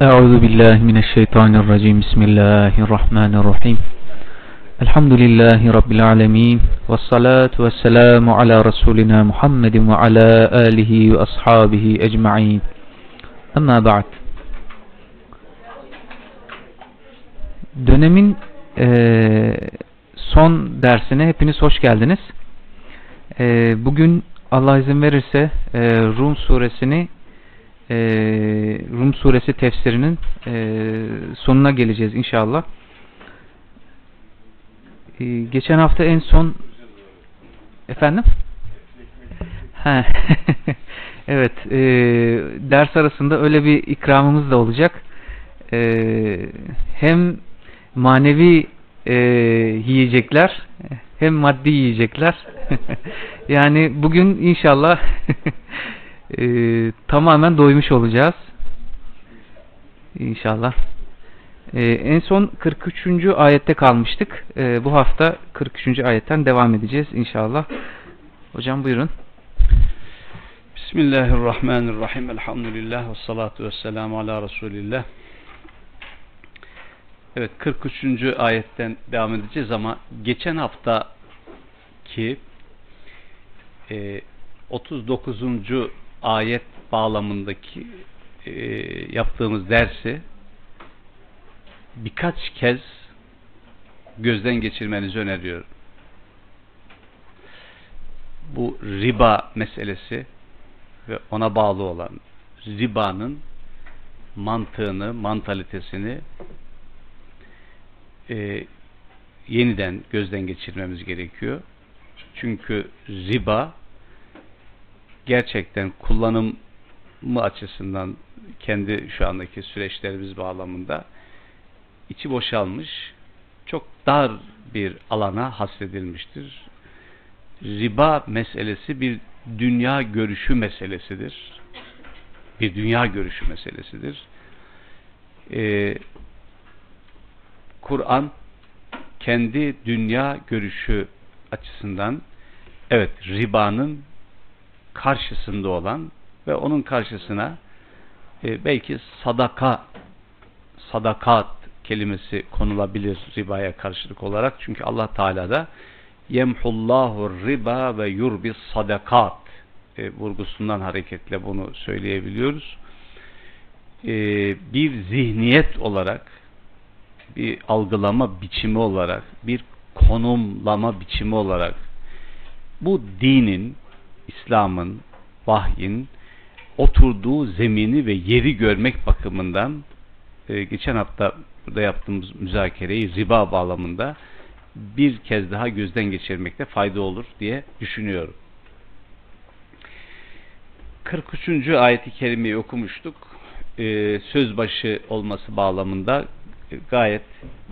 Euzu billahi mineşşeytanirracim. Bismillahirrahmanirrahim. Elhamdülillahi rabbil alamin. Ves salatu vesselamu ala rasulina Muhammedin ve ala alihi ve ashabihi ecmaîn. Amma ba'd. Dönemin e, son dersine hepiniz hoş geldiniz. E, bugün Allah izin verirse e, Rum suresini eee, Rum suresi tefsirinin eee, sonuna geleceğiz inşallah. Eee, geçen hafta en son efendim Ha, evet eee, ders arasında öyle bir ikramımız da olacak. Eee, hem manevi eee, yiyecekler hem maddi yiyecekler. yani bugün inşallah eee, tamamen doymuş olacağız. İnşallah. Eee, en son 43. ayette kalmıştık. Eee, bu hafta 43. ayetten devam edeceğiz inşallah. Hocam buyurun. Bismillahirrahmanirrahim. Elhamdülillah ve salatu ve selamu ala Resulillah. Evet 43. ayetten devam edeceğiz ama geçen hafta ki e, 39. ayet bağlamındaki e, yaptığımız dersi birkaç kez gözden geçirmenizi öneriyorum. Bu riba meselesi ve ona bağlı olan ribanın mantığını, mantalitesini e, yeniden gözden geçirmemiz gerekiyor. Çünkü riba gerçekten kullanımı açısından kendi şu andaki süreçlerimiz bağlamında içi boşalmış, çok dar bir alana hasredilmiştir. Riba meselesi bir dünya görüşü meselesidir. Bir dünya görüşü meselesidir. Ee, Kur'an kendi dünya görüşü açısından evet ribanın karşısında olan ve onun karşısına e, belki sadaka sadakat kelimesi konulabilir ribaya karşılık olarak. Çünkü Allah Teala da yemhullahu riba ve yurbi sadakat e, vurgusundan hareketle bunu söyleyebiliyoruz. E, bir zihniyet olarak bir algılama biçimi olarak bir konumlama biçimi olarak bu dinin İslam'ın vahyin oturduğu zemini ve yeri görmek bakımından e, geçen hafta burada yaptığımız müzakereyi riba bağlamında bir kez daha gözden geçirmekte fayda olur diye düşünüyorum. 43. ayeti kerimeyi okumuştuk. Ee, söz başı olması bağlamında e, gayet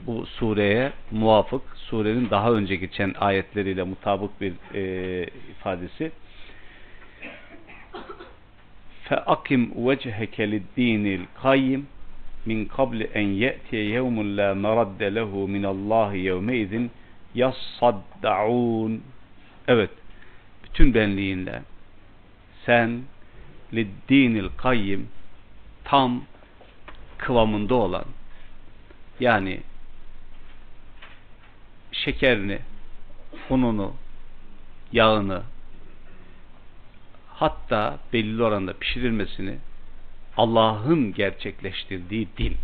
bu sureye muvafık, surenin daha önce geçen ayetleriyle mutabık bir e, ifadesi. فَاَقِمْ وَجْهَكَ لِلدِّينِ الْقَيِّمِ min qabli en ye'tiye yevmun la meradde lehu minallahi yevmeizin yassaddaun evet bütün benliğinle sen liddinil kayyim tam kıvamında olan yani şekerini ununu yağını hatta belli oranda pişirilmesini Allah'ın gerçekleştirdiği din.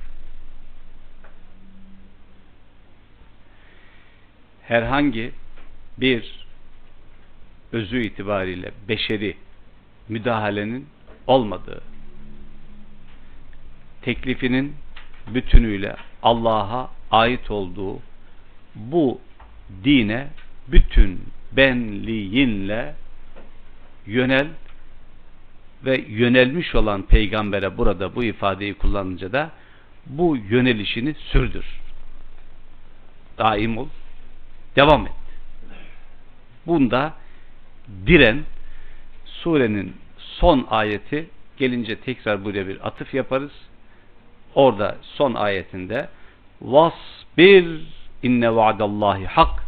Herhangi bir özü itibariyle beşeri müdahalenin olmadığı, teklifinin bütünüyle Allah'a ait olduğu bu dine bütün benliğinle yönel ve yönelmiş olan peygambere burada bu ifadeyi kullanınca da bu yönelişini sürdür. Daim ol. Devam et. Bunda diren surenin son ayeti gelince tekrar buraya bir atıf yaparız. Orada son ayetinde vasbir inne vaadallahi hak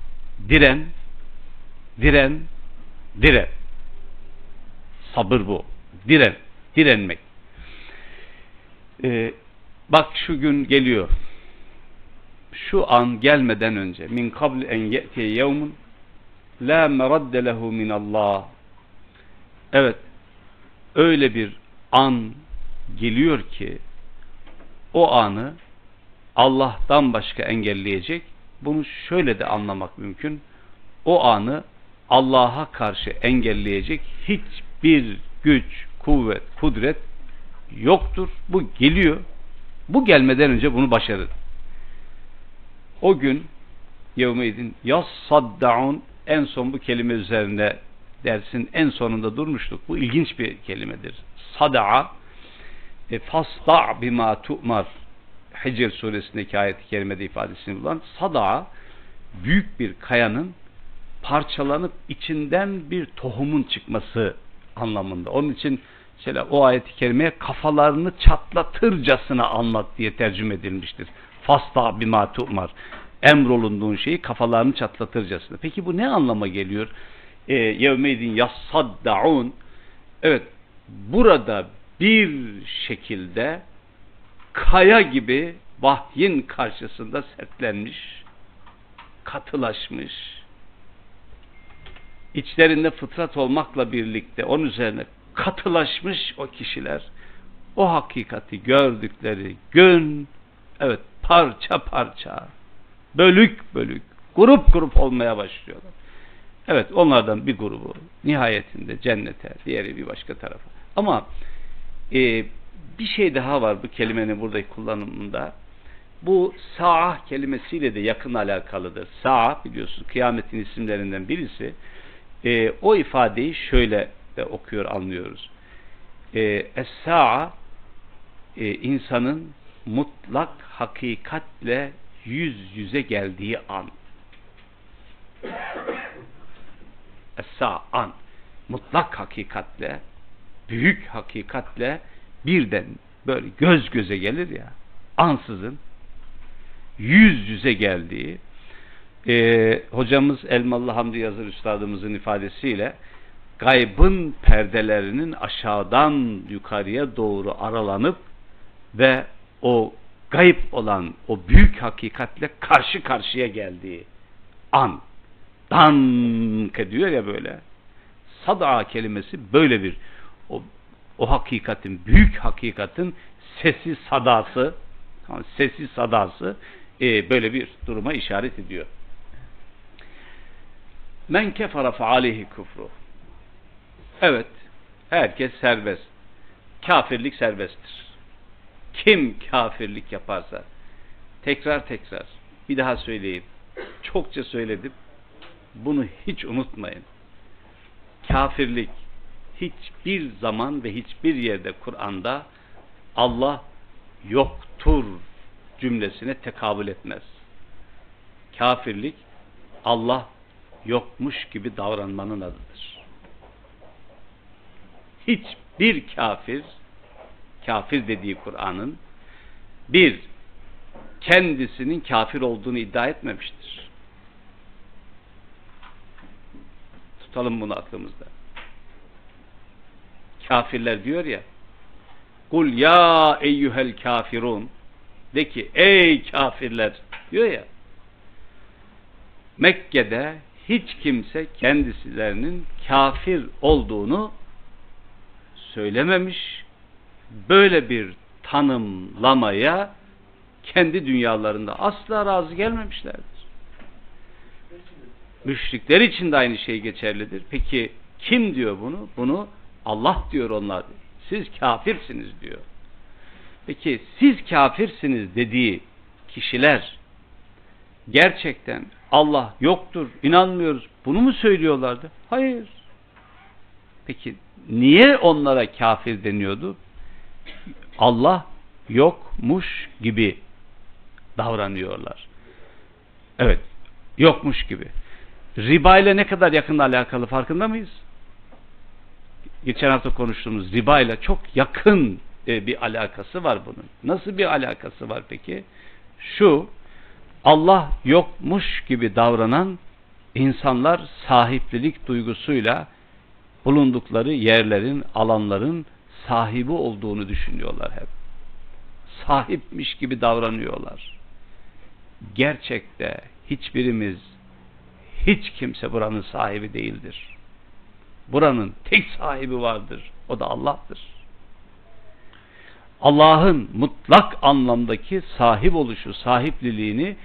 diren diren diren sabır bu diren, direnmek. Ee, bak şu gün geliyor. Şu an gelmeden önce min kabl en ye'tiye yevmun la meradde lehu min Allah. Evet. Öyle bir an geliyor ki o anı Allah'tan başka engelleyecek. Bunu şöyle de anlamak mümkün. O anı Allah'a karşı engelleyecek hiçbir güç, kuvvet, kudret yoktur. Bu geliyor. Bu gelmeden önce bunu başarır. O gün yevmeydin yassaddaun en son bu kelime üzerinde dersin en sonunda durmuştuk. Bu ilginç bir kelimedir. Sada'a e, fasda' bima tu'mar Hicr suresindeki ayet-i kerimede ifadesini bulan sada'a büyük bir kayanın parçalanıp içinden bir tohumun çıkması anlamında. Onun için mesela o ayet-i kerimeye kafalarını çatlatırcasına anlat diye tercüme edilmiştir. Fasta bima tu'mar. Emrolunduğun şeyi kafalarını çatlatırcasına. Peki bu ne anlama geliyor? Ee, Yevmeydin yassaddaun. Evet, burada bir şekilde kaya gibi vahyin karşısında sertlenmiş, katılaşmış, içlerinde fıtrat olmakla birlikte onun üzerine katılaşmış o kişiler o hakikati gördükleri gün evet parça parça bölük bölük grup grup olmaya başlıyorlar. Evet onlardan bir grubu nihayetinde cennete diğeri bir başka tarafa. Ama e, bir şey daha var bu kelimenin buradaki kullanımında. Bu sa'ah kelimesiyle de yakın alakalıdır. Sa'ah biliyorsunuz kıyametin isimlerinden birisi. E, o ifadeyi şöyle de okuyor anlıyoruz. E, Es-sa'a e, insanın mutlak hakikatle yüz yüze geldiği an. Es-sa'a an. Mutlak hakikatle büyük hakikatle birden böyle göz göze gelir ya ansızın yüz yüze geldiği e, hocamız Elmalı Hamdi Yazır Üstadımızın ifadesiyle gaybın perdelerinin aşağıdan yukarıya doğru aralanıp ve o gayb olan o büyük hakikatle karşı karşıya geldiği an dank diyor ya böyle sada kelimesi böyle bir o, o hakikatin büyük hakikatin sesi sadası sesi sadası e, böyle bir duruma işaret ediyor. Men kefara fe aleyhi kufru. Evet, herkes serbest. Kafirlik serbesttir. Kim kafirlik yaparsa, tekrar tekrar, bir daha söyleyeyim, çokça söyledim, bunu hiç unutmayın. Kafirlik hiçbir zaman ve hiçbir yerde Kur'an'da Allah yoktur cümlesine tekabül etmez. Kafirlik Allah yokmuş gibi davranmanın adıdır. Hiçbir kafir, kafir dediği Kur'an'ın bir, kendisinin kafir olduğunu iddia etmemiştir. Tutalım bunu aklımızda. Kafirler diyor ya, Kul ya eyyuhel kafirun de ki ey kafirler diyor ya Mekke'de hiç kimse kendisilerinin kafir olduğunu söylememiş. Böyle bir tanımlamaya kendi dünyalarında asla razı gelmemişlerdir. Müşrikler için de aynı şey geçerlidir. Peki kim diyor bunu? Bunu Allah diyor onlar. Siz kafirsiniz diyor. Peki siz kafirsiniz dediği kişiler gerçekten Allah yoktur, inanmıyoruz. Bunu mu söylüyorlardı? Hayır. Peki niye onlara kafir deniyordu? Allah yokmuş gibi davranıyorlar. Evet, yokmuş gibi. Riba ile ne kadar yakın alakalı farkında mıyız? Geçen hafta konuştuğumuz riba ile çok yakın e, bir alakası var bunun. Nasıl bir alakası var peki? Şu, Allah yokmuş gibi davranan insanlar sahiplilik duygusuyla bulundukları yerlerin, alanların sahibi olduğunu düşünüyorlar hep. sahipmiş gibi davranıyorlar. Gerçekte hiçbirimiz, hiç kimse buranın sahibi değildir. Buranın tek sahibi vardır. O da Allah'tır. Allah'ın mutlak anlamdaki sahip oluşu, sahipliliğini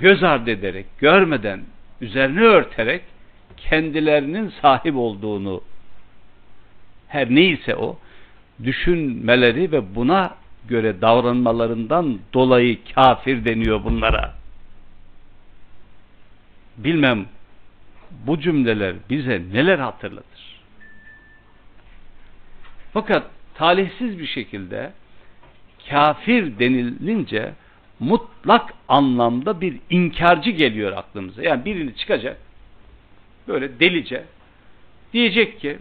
göz ardı ederek, görmeden, üzerine örterek kendilerinin sahip olduğunu her neyse o düşünmeleri ve buna göre davranmalarından dolayı kafir deniyor bunlara. Bilmem bu cümleler bize neler hatırlatır. Fakat talihsiz bir şekilde kafir denilince mutlak anlamda bir inkarcı geliyor aklımıza. Yani birini çıkacak böyle delice diyecek ki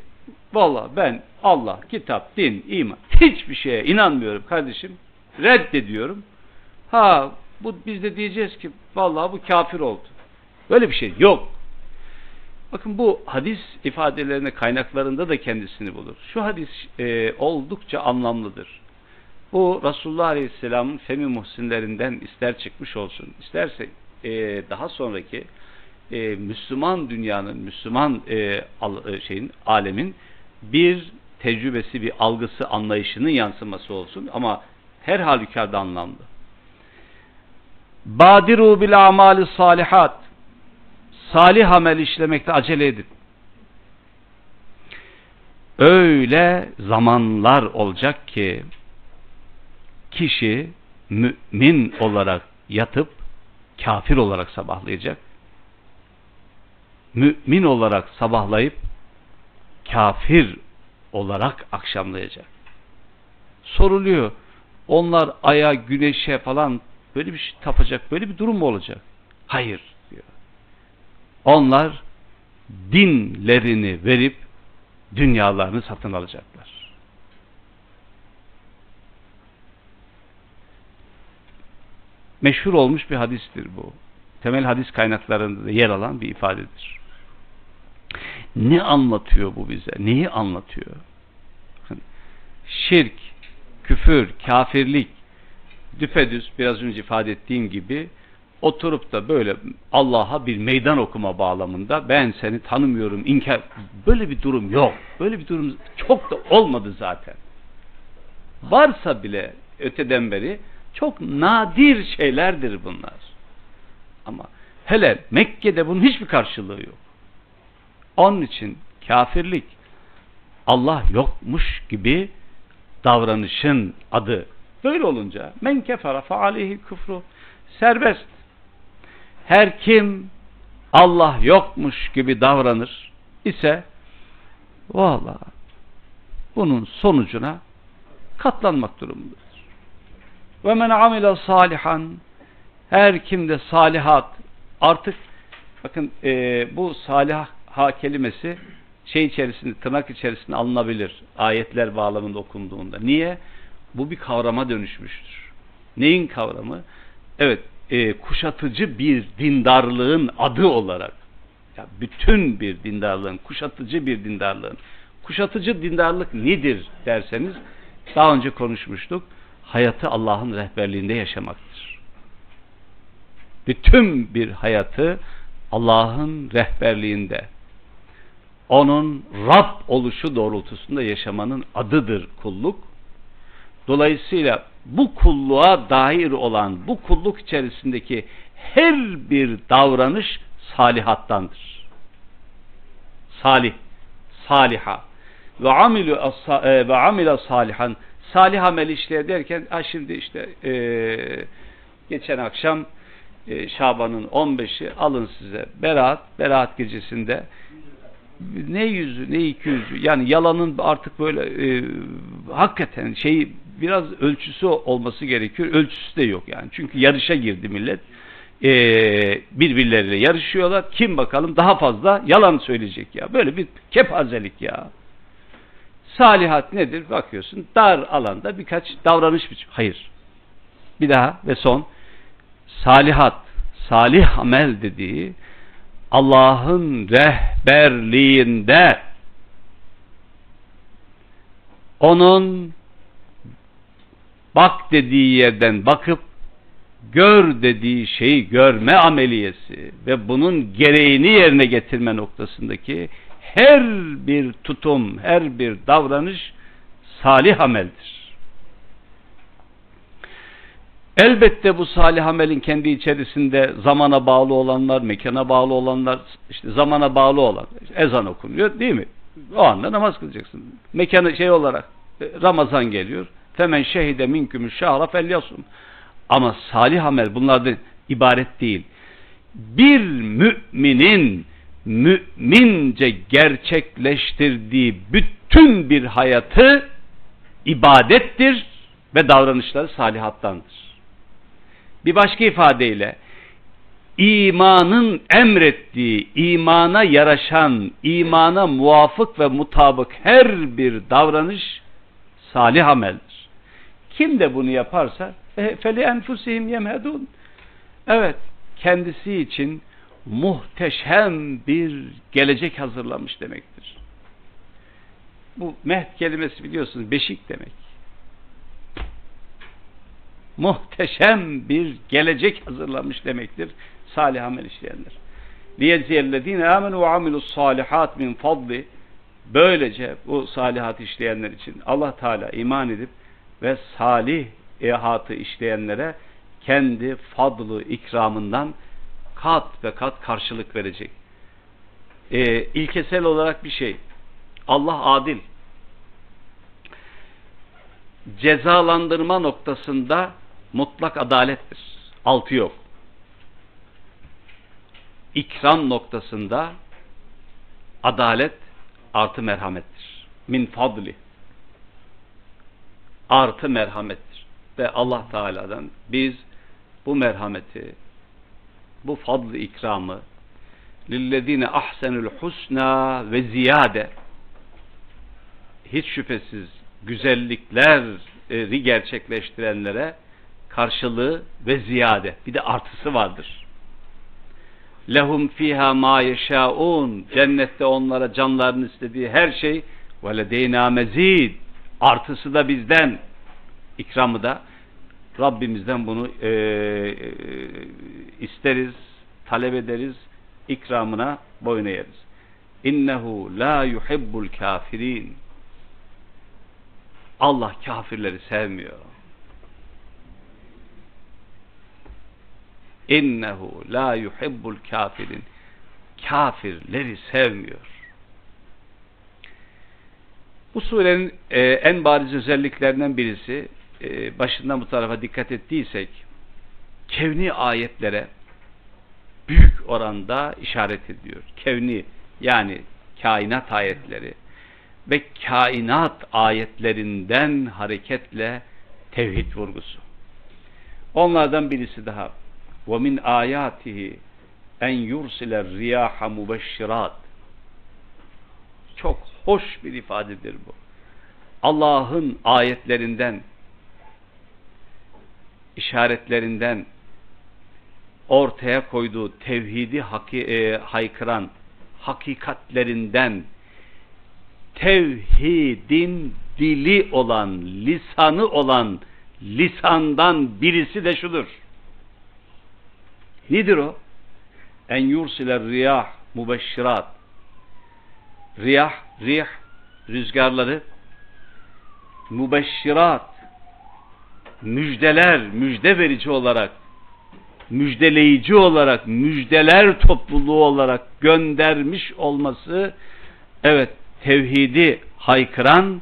valla ben Allah, kitap, din, iman hiçbir şeye inanmıyorum kardeşim. Reddediyorum. Ha bu biz de diyeceğiz ki vallahi bu kafir oldu. Böyle bir şey yok. Bakın bu hadis ifadelerine kaynaklarında da kendisini bulur. Şu hadis e, oldukça anlamlıdır. Bu Resulullah Aleyhisselam'ın femi muhsinlerinden ister çıkmış olsun, isterse e, daha sonraki e, Müslüman dünyanın, Müslüman e, al, e, şeyin, alemin bir tecrübesi, bir algısı, anlayışının yansıması olsun ama her halükarda anlamlı. Badiru bil amali salihat salih amel işlemekte acele edin. Öyle zamanlar olacak ki kişi mümin olarak yatıp kafir olarak sabahlayacak. Mümin olarak sabahlayıp kafir olarak akşamlayacak. Soruluyor. Onlar aya, güneşe falan böyle bir şey tapacak, böyle bir durum mu olacak? Hayır diyor. Onlar dinlerini verip dünyalarını satın alacaklar. Meşhur olmuş bir hadistir bu. Temel hadis kaynaklarında da yer alan bir ifadedir. Ne anlatıyor bu bize? Neyi anlatıyor? Şirk, küfür, kafirlik, düpedüz biraz önce ifade ettiğim gibi oturup da böyle Allah'a bir meydan okuma bağlamında ben seni tanımıyorum inkar böyle bir durum yok. Böyle bir durum çok da olmadı zaten. Varsa bile öteden beri çok nadir şeylerdir bunlar. Ama hele Mekke'de bunun hiçbir karşılığı yok. Onun için kafirlik Allah yokmuş gibi davranışın adı. Böyle olunca men kefara fe aleyhi küfru serbest. Her kim Allah yokmuş gibi davranır ise valla bunun sonucuna katlanmak durumundadır. Ve men amile salihan her kim de salihat artık bakın e, bu salih ha kelimesi şey içerisinde tırnak içerisinde alınabilir ayetler bağlamında okunduğunda. Niye? Bu bir kavrama dönüşmüştür. Neyin kavramı? Evet, e, kuşatıcı bir dindarlığın adı olarak ya bütün bir dindarlığın, kuşatıcı bir dindarlığın. Kuşatıcı dindarlık nedir derseniz daha önce konuşmuştuk. Hayatı Allah'ın rehberliğinde yaşamaktır. Bütün bir hayatı Allah'ın rehberliğinde onun Rab oluşu doğrultusunda yaşamanın adıdır kulluk. Dolayısıyla bu kulluğa dair olan bu kulluk içerisindeki her bir davranış salihattandır. Salih, saliha ve amilu e, ve amila salihan salih amel işler derken ha şimdi işte e, geçen akşam e, Şaban'ın 15'i alın size Berat, Berat gecesinde ne yüzü ne iki yüzü yani yalanın artık böyle e, hakikaten şeyi biraz ölçüsü olması gerekiyor. Ölçüsü de yok yani. Çünkü yarışa girdi millet. E, birbirleriyle yarışıyorlar. Kim bakalım daha fazla yalan söyleyecek ya. Böyle bir kepazelik ya. Salihat nedir? Bakıyorsun dar alanda birkaç davranış biçim. Hayır. Bir daha ve son. Salihat, salih amel dediği Allah'ın rehberliğinde onun bak dediği yerden bakıp gör dediği şeyi görme ameliyesi ve bunun gereğini yerine getirme noktasındaki her bir tutum, her bir davranış salih ameldir. Elbette bu salih amelin kendi içerisinde zamana bağlı olanlar, mekana bağlı olanlar, işte zamana bağlı olan ezan okunuyor değil mi? O anda namaz kılacaksın. Mekanı şey olarak Ramazan geliyor. Femen şehide minkümü şahra felyasum. Ama salih amel bunlardan ibaret değil. Bir müminin mümince gerçekleştirdiği bütün bir hayatı ibadettir ve davranışları salihattandır. Bir başka ifadeyle imanın emrettiği, imana yaraşan, imana muvafık ve mutabık her bir davranış salih ameldir. Kim de bunu yaparsa feli enfusihim yemhedun. Evet, kendisi için muhteşem bir gelecek hazırlamış demektir. Bu mehd kelimesi biliyorsunuz beşik demek muhteşem bir gelecek hazırlamış demektir salih amel işleyenler. لِيَجْزِيَ amenu وَعَمِلُوا الصَّالِحَاتِ min fadli Böylece bu salihat işleyenler için Allah Teala iman edip ve salih ehatı işleyenlere kendi fadlı ikramından kat ve kat karşılık verecek. Ee, ilkesel olarak bir şey. Allah adil. Cezalandırma noktasında mutlak adalettir. Altı yok. İkram noktasında adalet artı merhamettir. Min fadli. Artı merhamettir. Ve Allah Teala'dan biz bu merhameti, bu fadlı ikramı lillezine ahsenül husna ve ziyade hiç şüphesiz güzellikleri gerçekleştirenlere karşılığı ve ziyade. Bir de artısı vardır. Lehum fiha ma yeşaun. Cennette onlara canlarının istediği her şey ve ledeyna mezid. Artısı da bizden. ikramı da Rabbimizden bunu e, e, isteriz, talep ederiz, ikramına boyun eğeriz. İnnehu la yuhibbul kafirin. Allah kafirleri sevmiyor. İnnehu la yuhibbul kafirin. Kafirleri sevmiyor. Bu surenin e, en bariz özelliklerinden birisi e, başından bu tarafa dikkat ettiysek kevni ayetlere büyük oranda işaret ediyor. Kevni yani kainat ayetleri ve kainat ayetlerinden hareketle tevhid vurgusu. Onlardan birisi daha وَمِنْ آيَاتِهِ en yursile riyaha mubeşşirat. Çok hoş bir ifadedir bu. Allah'ın ayetlerinden, işaretlerinden ortaya koyduğu tevhidi haki, e, haykıran hakikatlerinden tevhidin dili olan, lisanı olan lisandan birisi de şudur. Nedir o? En yursiler riyah mubeşşirat. Riyah, rih, rüzgarları mubeşşirat müjdeler, müjde verici olarak müjdeleyici olarak, müjdeler topluluğu olarak göndermiş olması evet tevhidi haykıran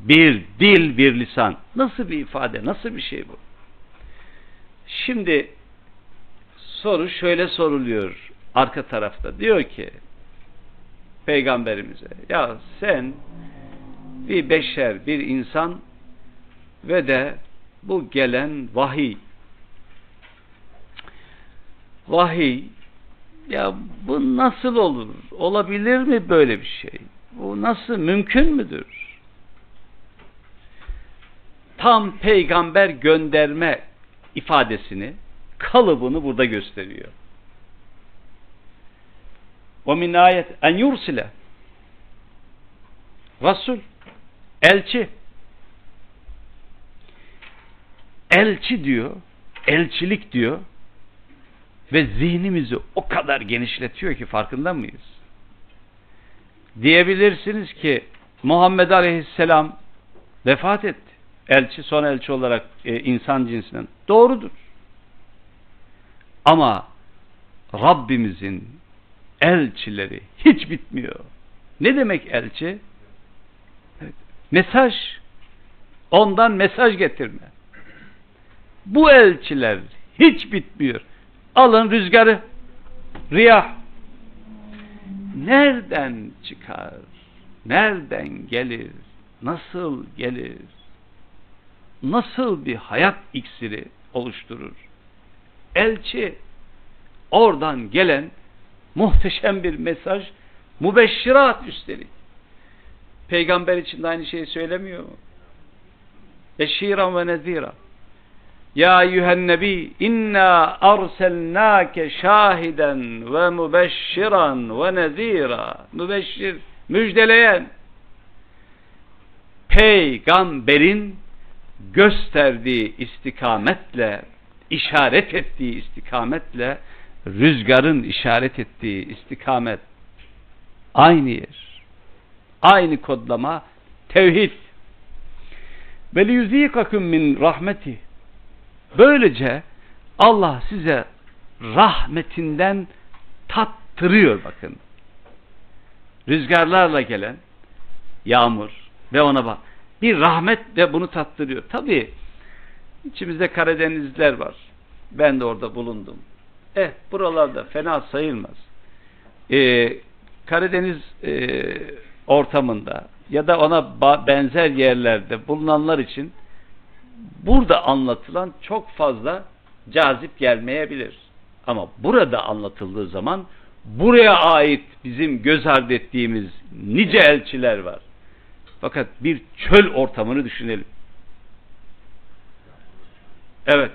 bir dil, bir lisan. Nasıl bir ifade, nasıl bir şey bu? Şimdi soru şöyle soruluyor arka tarafta. Diyor ki peygamberimize ya sen bir beşer, bir insan ve de bu gelen vahiy vahiy ya bu nasıl olur? Olabilir mi böyle bir şey? Bu nasıl mümkün müdür? Tam peygamber gönderme ifadesini kalıbını burada gösteriyor. O min ayet en yursile Resul elçi elçi diyor, elçilik diyor ve zihnimizi o kadar genişletiyor ki farkında mıyız? Diyebilirsiniz ki Muhammed Aleyhisselam vefat etti. Elçi son elçi olarak e, insan cinsinden. Doğrudur. Ama Rabbimizin elçileri hiç bitmiyor. Ne demek elçi? Evet. Mesaj. Ondan mesaj getirme. Bu elçiler hiç bitmiyor. Alın rüzgarı. Riyah. Nereden çıkar? Nereden gelir? Nasıl gelir? Nasıl bir hayat iksiri oluşturur? Elçi oradan gelen muhteşem bir mesaj mübeşşirat üstelik. Peygamber için de aynı şeyi söylemiyor mu? Eşiran ve nezira. Ya eyyühen nebi inna arselnake şahiden ve mübeşşiran ve nezira. Mübeşşir, müjdeleyen. Peygamberin gösterdiği istikametle, işaret ettiği istikametle, rüzgarın işaret ettiği istikamet aynı yer. Aynı kodlama tevhid. Ve liyuzikakum min rahmeti. Böylece Allah size rahmetinden tattırıyor bakın. Rüzgarlarla gelen yağmur ve ona bak. Bir rahmet de bunu tattırıyor. Tabi içimizde Karadenizliler var. Ben de orada bulundum. Eh buralarda fena sayılmaz. Ee, Karadeniz e, ortamında ya da ona benzer yerlerde bulunanlar için burada anlatılan çok fazla cazip gelmeyebilir. Ama burada anlatıldığı zaman buraya ait bizim göz ardı ettiğimiz nice elçiler var. Fakat bir çöl ortamını düşünelim. Evet.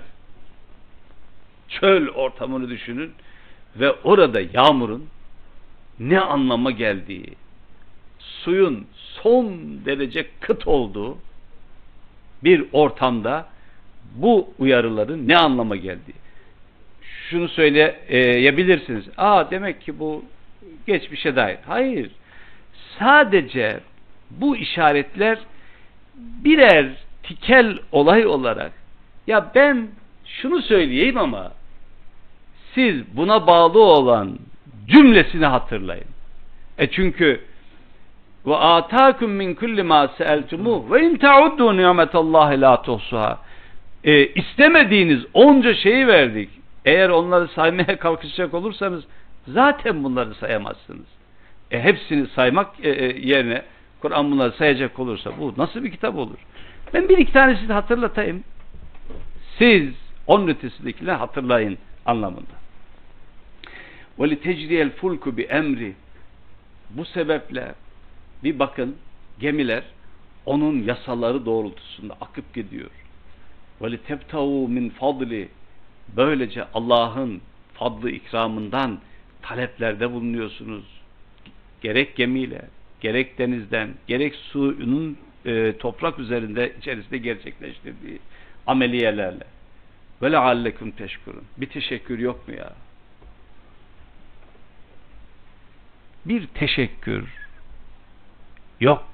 Çöl ortamını düşünün ve orada yağmurun ne anlama geldiği, suyun son derece kıt olduğu bir ortamda bu uyarıların ne anlama geldiği. Şunu söyleyebilirsiniz. Aa demek ki bu geçmişe dair. Hayır. Sadece bu işaretler birer tikel olay olarak ya ben şunu söyleyeyim ama siz buna bağlı olan cümlesini hatırlayın. E çünkü ve atakum min kulli ma sa'altumu ve in ta'uddu ni'metallahi la tuhsuha. E, istemediğiniz onca şeyi verdik. Eğer onları saymaya kalkışacak olursanız zaten bunları sayamazsınız. E, hepsini saymak e, e yerine Kur'an bunları sayacak olursa bu nasıl bir kitap olur? Ben bir iki tanesini hatırlatayım. Siz onun ötesindekileri hatırlayın anlamında. وَلِتَجْرِيَ الْفُلْكُ بِاَمْرِ Bu sebeple bir bakın gemiler onun yasaları doğrultusunda akıp gidiyor. وَلِتَبْتَوُوا min fadli Böylece Allah'ın fadlı ikramından taleplerde bulunuyorsunuz. Gerek gemiyle, gerek denizden, gerek suyunun e, toprak üzerinde içerisinde gerçekleştirdiği ameliyelerle. Ve leallekum teşkurun. Bir teşekkür yok mu ya? Bir teşekkür yok.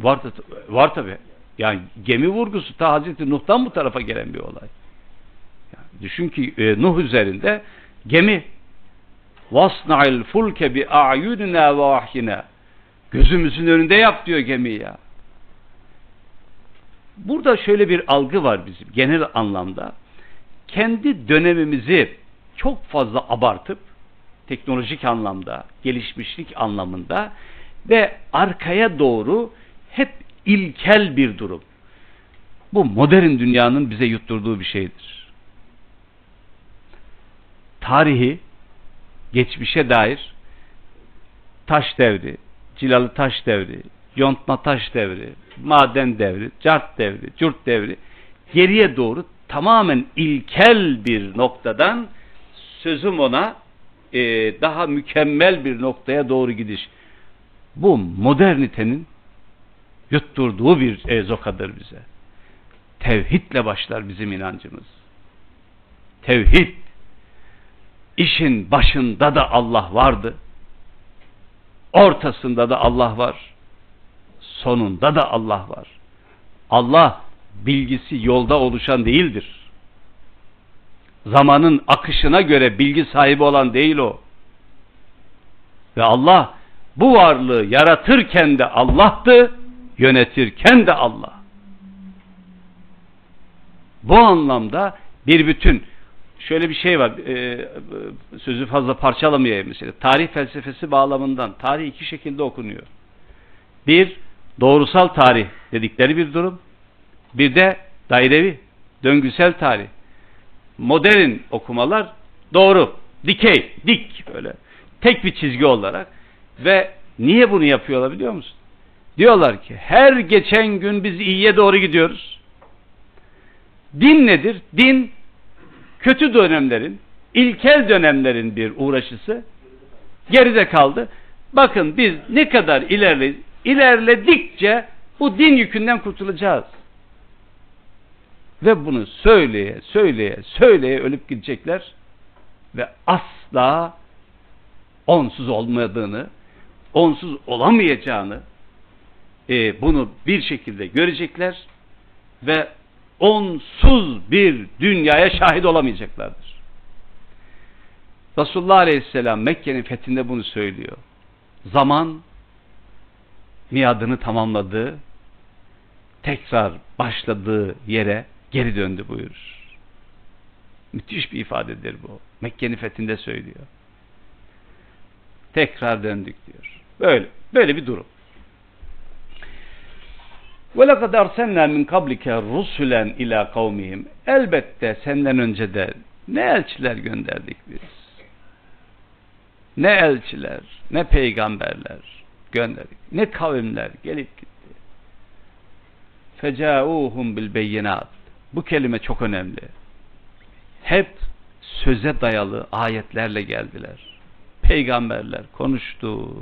Var, var tabi. Yani gemi vurgusu ta Hazreti Nuh'tan bu tarafa gelen bir olay. Yani düşün ki e, Nuh üzerinde gemi vasna'il fulke bi a'yunina ve gözümüzün önünde yap diyor gemiyi ya. Burada şöyle bir algı var bizim genel anlamda. Kendi dönemimizi çok fazla abartıp teknolojik anlamda, gelişmişlik anlamında ve arkaya doğru hep ilkel bir durum. Bu modern dünyanın bize yutturduğu bir şeydir. Tarihi, geçmişe dair taş devri, cilalı taş devri, yontma taş devri, maden devri, cart devri, curt devri geriye doğru tamamen ilkel bir noktadan sözüm ona e, daha mükemmel bir noktaya doğru gidiş. Bu modernitenin yutturduğu bir ezokadır bize. Tevhidle başlar bizim inancımız. Tevhid. İşin başında da Allah vardı. Ortasında da Allah var. Sonunda da Allah var. Allah bilgisi yolda oluşan değildir. Zamanın akışına göre bilgi sahibi olan değil o. Ve Allah bu varlığı yaratırken de Allah'tı, yönetirken de Allah. Bu anlamda bir bütün. Şöyle bir şey var, e, sözü fazla parçalamayayım mesela. Tarih felsefesi bağlamından, tarih iki şekilde okunuyor. Bir, doğrusal tarih dedikleri bir durum. Bir de dairevi, döngüsel tarih. Modern okumalar doğru, dikey, dik böyle. Tek bir çizgi olarak. Ve niye bunu yapıyorlar biliyor musun? Diyorlar ki her geçen gün biz iyiye doğru gidiyoruz. Din nedir? Din kötü dönemlerin, ilkel dönemlerin bir uğraşısı geride kaldı. Bakın biz ne kadar ilerle, ilerledikçe bu din yükünden kurtulacağız. Ve bunu söyleye, söyleye, söyleye ölüp gidecekler ve asla onsuz olmadığını, onsuz olamayacağını e, bunu bir şekilde görecekler ve onsuz bir dünyaya şahit olamayacaklardır. Resulullah Aleyhisselam Mekke'nin fethinde bunu söylüyor. Zaman miadını tamamladı, tekrar başladığı yere geri döndü buyurur. Müthiş bir ifadedir bu. Mekke'nin fethinde söylüyor. Tekrar döndük diyor. Böyle, böyle bir durum. وَلَقَدْ اَرْسَلْنَا مِنْ قَبْلِكَ رُسُلًا ila kavmihim. Elbette senden önce de ne elçiler gönderdik biz. Ne elçiler, ne peygamberler gönder. Ne kavimler gelip gitti. Fecauhum bil beyinat. Bu kelime çok önemli. Hep söze dayalı ayetlerle geldiler. Peygamberler konuştu,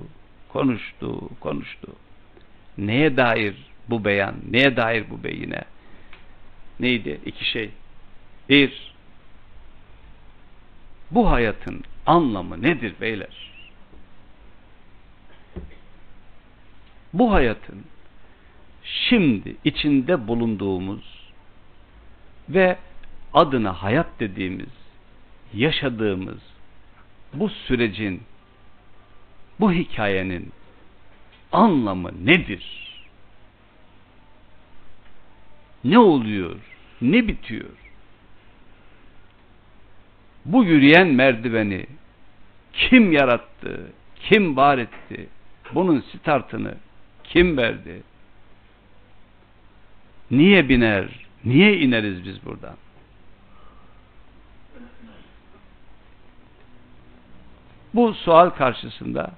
konuştu, konuştu. Neye dair bu beyan, neye dair bu beyine? Neydi? İki şey. Bir, bu hayatın anlamı nedir beyler? Bu hayatın şimdi içinde bulunduğumuz ve adına hayat dediğimiz, yaşadığımız bu sürecin, bu hikayenin anlamı nedir? Ne oluyor? Ne bitiyor? Bu yürüyen merdiveni kim yarattı? Kim var etti? Bunun startını kim verdi? Niye biner? Niye ineriz biz buradan? Bu sual karşısında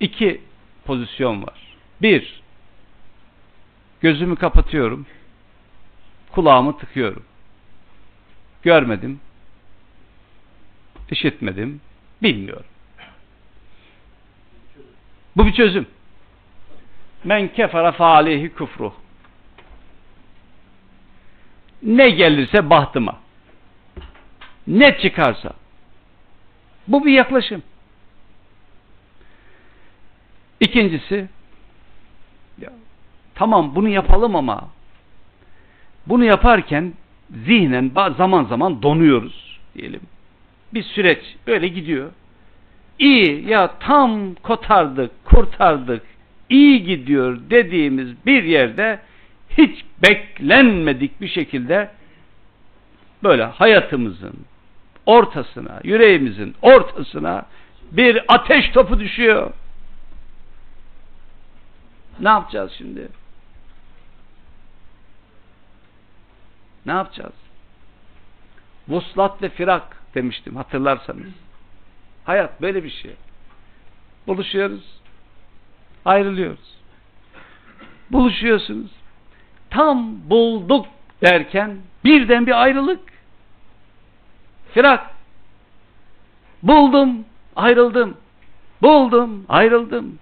iki pozisyon var. Bir, gözümü kapatıyorum, kulağımı tıkıyorum. Görmedim, işitmedim, bilmiyorum. Bu bir çözüm. Men kefere falihi kufru. Ne gelirse bahtıma. Ne çıkarsa. Bu bir yaklaşım. İkincisi ya, tamam bunu yapalım ama bunu yaparken zihnen zaman zaman donuyoruz diyelim. Bir süreç böyle gidiyor. İyi ya tam kotardık, kurtardık, iyi gidiyor dediğimiz bir yerde hiç beklenmedik bir şekilde böyle hayatımızın ortasına, yüreğimizin ortasına bir ateş topu düşüyor. Ne yapacağız şimdi? Ne yapacağız? Vuslat ve firak demiştim hatırlarsanız. Hayat böyle bir şey. Buluşuyoruz. Ayrılıyoruz. Buluşuyorsunuz. Tam bulduk derken birden bir ayrılık. Firak. Buldum, ayrıldım. Buldum, ayrıldım.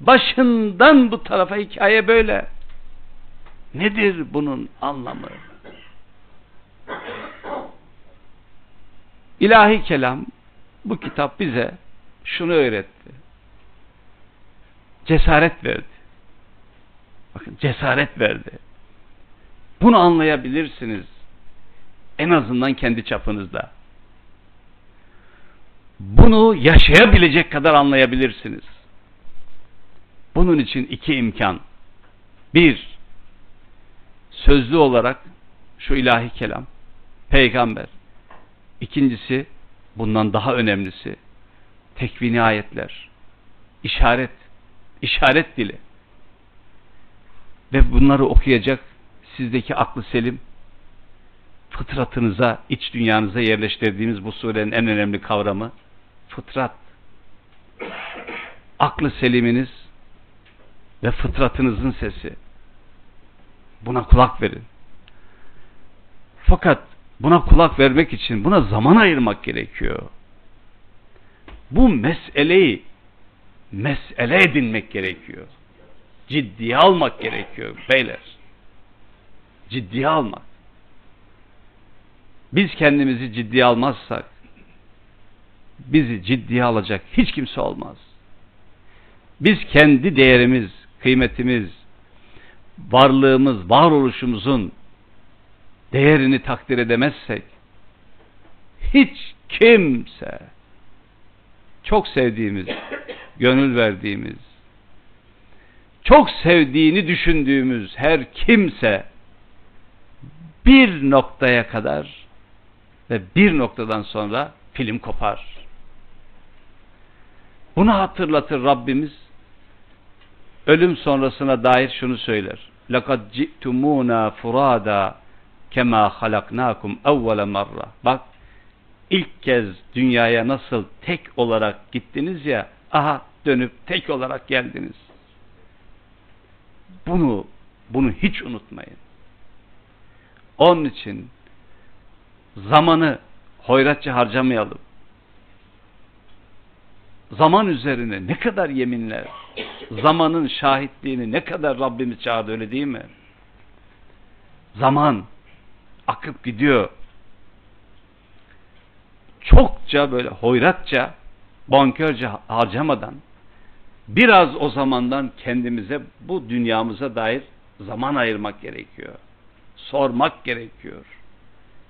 Başından bu tarafa hikaye böyle. Nedir bunun anlamı? İlahi kelam bu kitap bize şunu öğretti. Cesaret verdi. Bakın cesaret verdi. Bunu anlayabilirsiniz. En azından kendi çapınızda. Bunu yaşayabilecek kadar anlayabilirsiniz. Bunun için iki imkan. Bir, sözlü olarak şu ilahi kelam, peygamber. İkincisi, bundan daha önemlisi, tekvini ayetler, işaret, işaret dili. Ve bunları okuyacak sizdeki aklı selim, fıtratınıza, iç dünyanıza yerleştirdiğimiz bu surenin en önemli kavramı, fıtrat. Aklı seliminiz ve fıtratınızın sesi. Buna kulak verin. Fakat buna kulak vermek için buna zaman ayırmak gerekiyor. Bu meseleyi mesele edinmek gerekiyor. Ciddiye almak gerekiyor beyler. Ciddiye almak. Biz kendimizi ciddiye almazsak bizi ciddiye alacak hiç kimse olmaz. Biz kendi değerimiz, kıymetimiz, varlığımız, varoluşumuzun değerini takdir edemezsek hiç kimse çok sevdiğimiz, gönül verdiğimiz, çok sevdiğini düşündüğümüz her kimse bir noktaya kadar ve bir noktadan sonra film kopar. Bunu hatırlatır Rabbimiz. Ölüm sonrasına dair şunu söyler. لَقَدْ جِئْتُمُونَا فُرَادًا كَمَا خَلَقْنَاكُمْ اَوَّلَ مَرَّةً Bak ilk kez dünyaya nasıl tek olarak gittiniz ya, aha dönüp tek olarak geldiniz. Bunu, bunu hiç unutmayın. Onun için zamanı hoyratça harcamayalım. Zaman üzerine ne kadar yeminler, zamanın şahitliğini ne kadar Rabbimiz çağırdı öyle değil mi? Zaman akıp gidiyor. Çokça böyle hoyratça, bonkörce harcamadan biraz o zamandan kendimize bu dünyamıza dair zaman ayırmak gerekiyor. Sormak gerekiyor.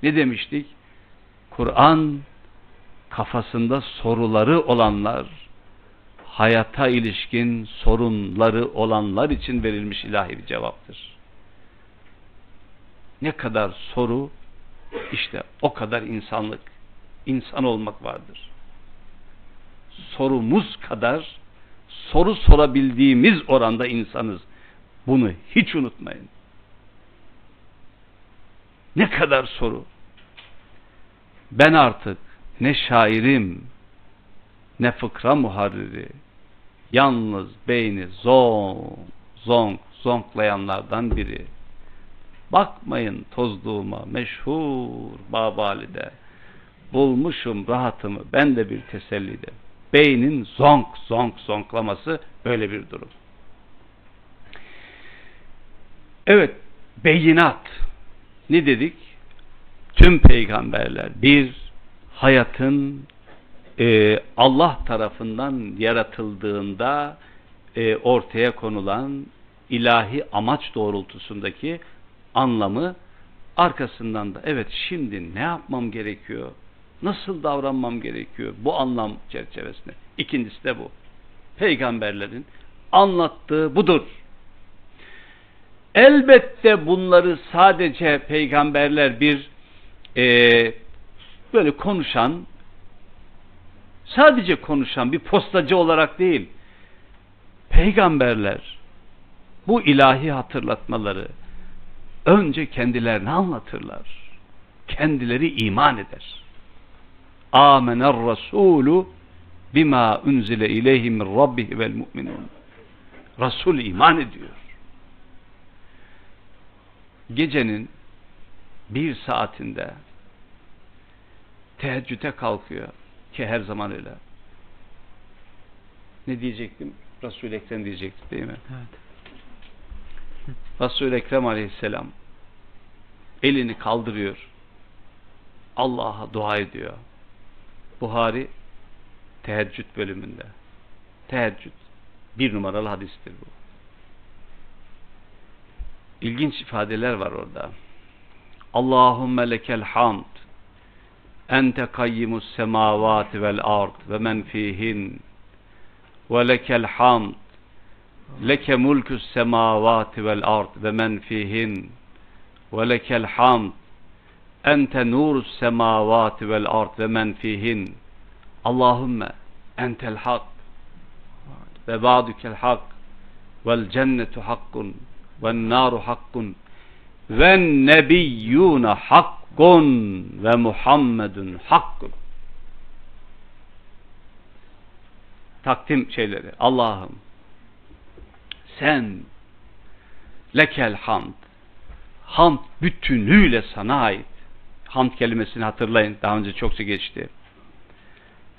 Ne demiştik? Kur'an kafasında soruları olanlar, hayata ilişkin sorunları olanlar için verilmiş ilahi bir cevaptır. Ne kadar soru, işte o kadar insanlık, insan olmak vardır. Sorumuz kadar soru sorabildiğimiz oranda insanız. Bunu hiç unutmayın. Ne kadar soru. Ben artık ne şairim, ne fıkra muharriri, yalnız beyni zonk, zonk, zonklayanlardan biri. Bakmayın tozluğuma meşhur Babali'de. Bulmuşum rahatımı ben de bir tesellide. Beynin zonk zonk zonklaması böyle bir durum. Evet, beyinat. Ne dedik? Tüm peygamberler bir hayatın e, Allah tarafından yaratıldığında e, ortaya konulan ilahi amaç doğrultusundaki anlamı arkasından da evet şimdi ne yapmam gerekiyor? Nasıl davranmam gerekiyor? Bu anlam çerçevesinde. İkincisi de bu. Peygamberlerin anlattığı budur. Elbette bunları sadece peygamberler bir e, böyle konuşan sadece konuşan bir postacı olarak değil peygamberler bu ilahi hatırlatmaları önce kendilerine anlatırlar. Kendileri iman eder. Amener Resulü bima unzile ileyhi min rabbihi vel mu'minun. Resul iman ediyor. Gecenin bir saatinde teheccüde kalkıyor. ki her zaman öyle. Ne diyecektim? Resul-i Ekrem diyecektik değil mi? Evet. Resul-i Ekrem aleyhisselam elini kaldırıyor. Allah'a dua ediyor. Buhari teheccüd bölümünde. Teheccüd bir numaralı hadistir bu. İlginç ifadeler var orada. Allahümme lekel hamd ente kayyimus semavati vel ard ve men fihin ve lekel hamd leke mulkus semavati vel ard ve men fihin ve lekel hamd ente nurus semavati vel ard ve men fihin. Allahümme entel hak ve ba'dukel hak vel cennetu hakkun ve naru hakkun ve nebiyyune hakkun ve Muhammedun hakkun. Takdim şeyleri Allah'ım sen lekel hamd hamd bütünüyle sana ait hamd kelimesini hatırlayın. Daha önce çokça geçti.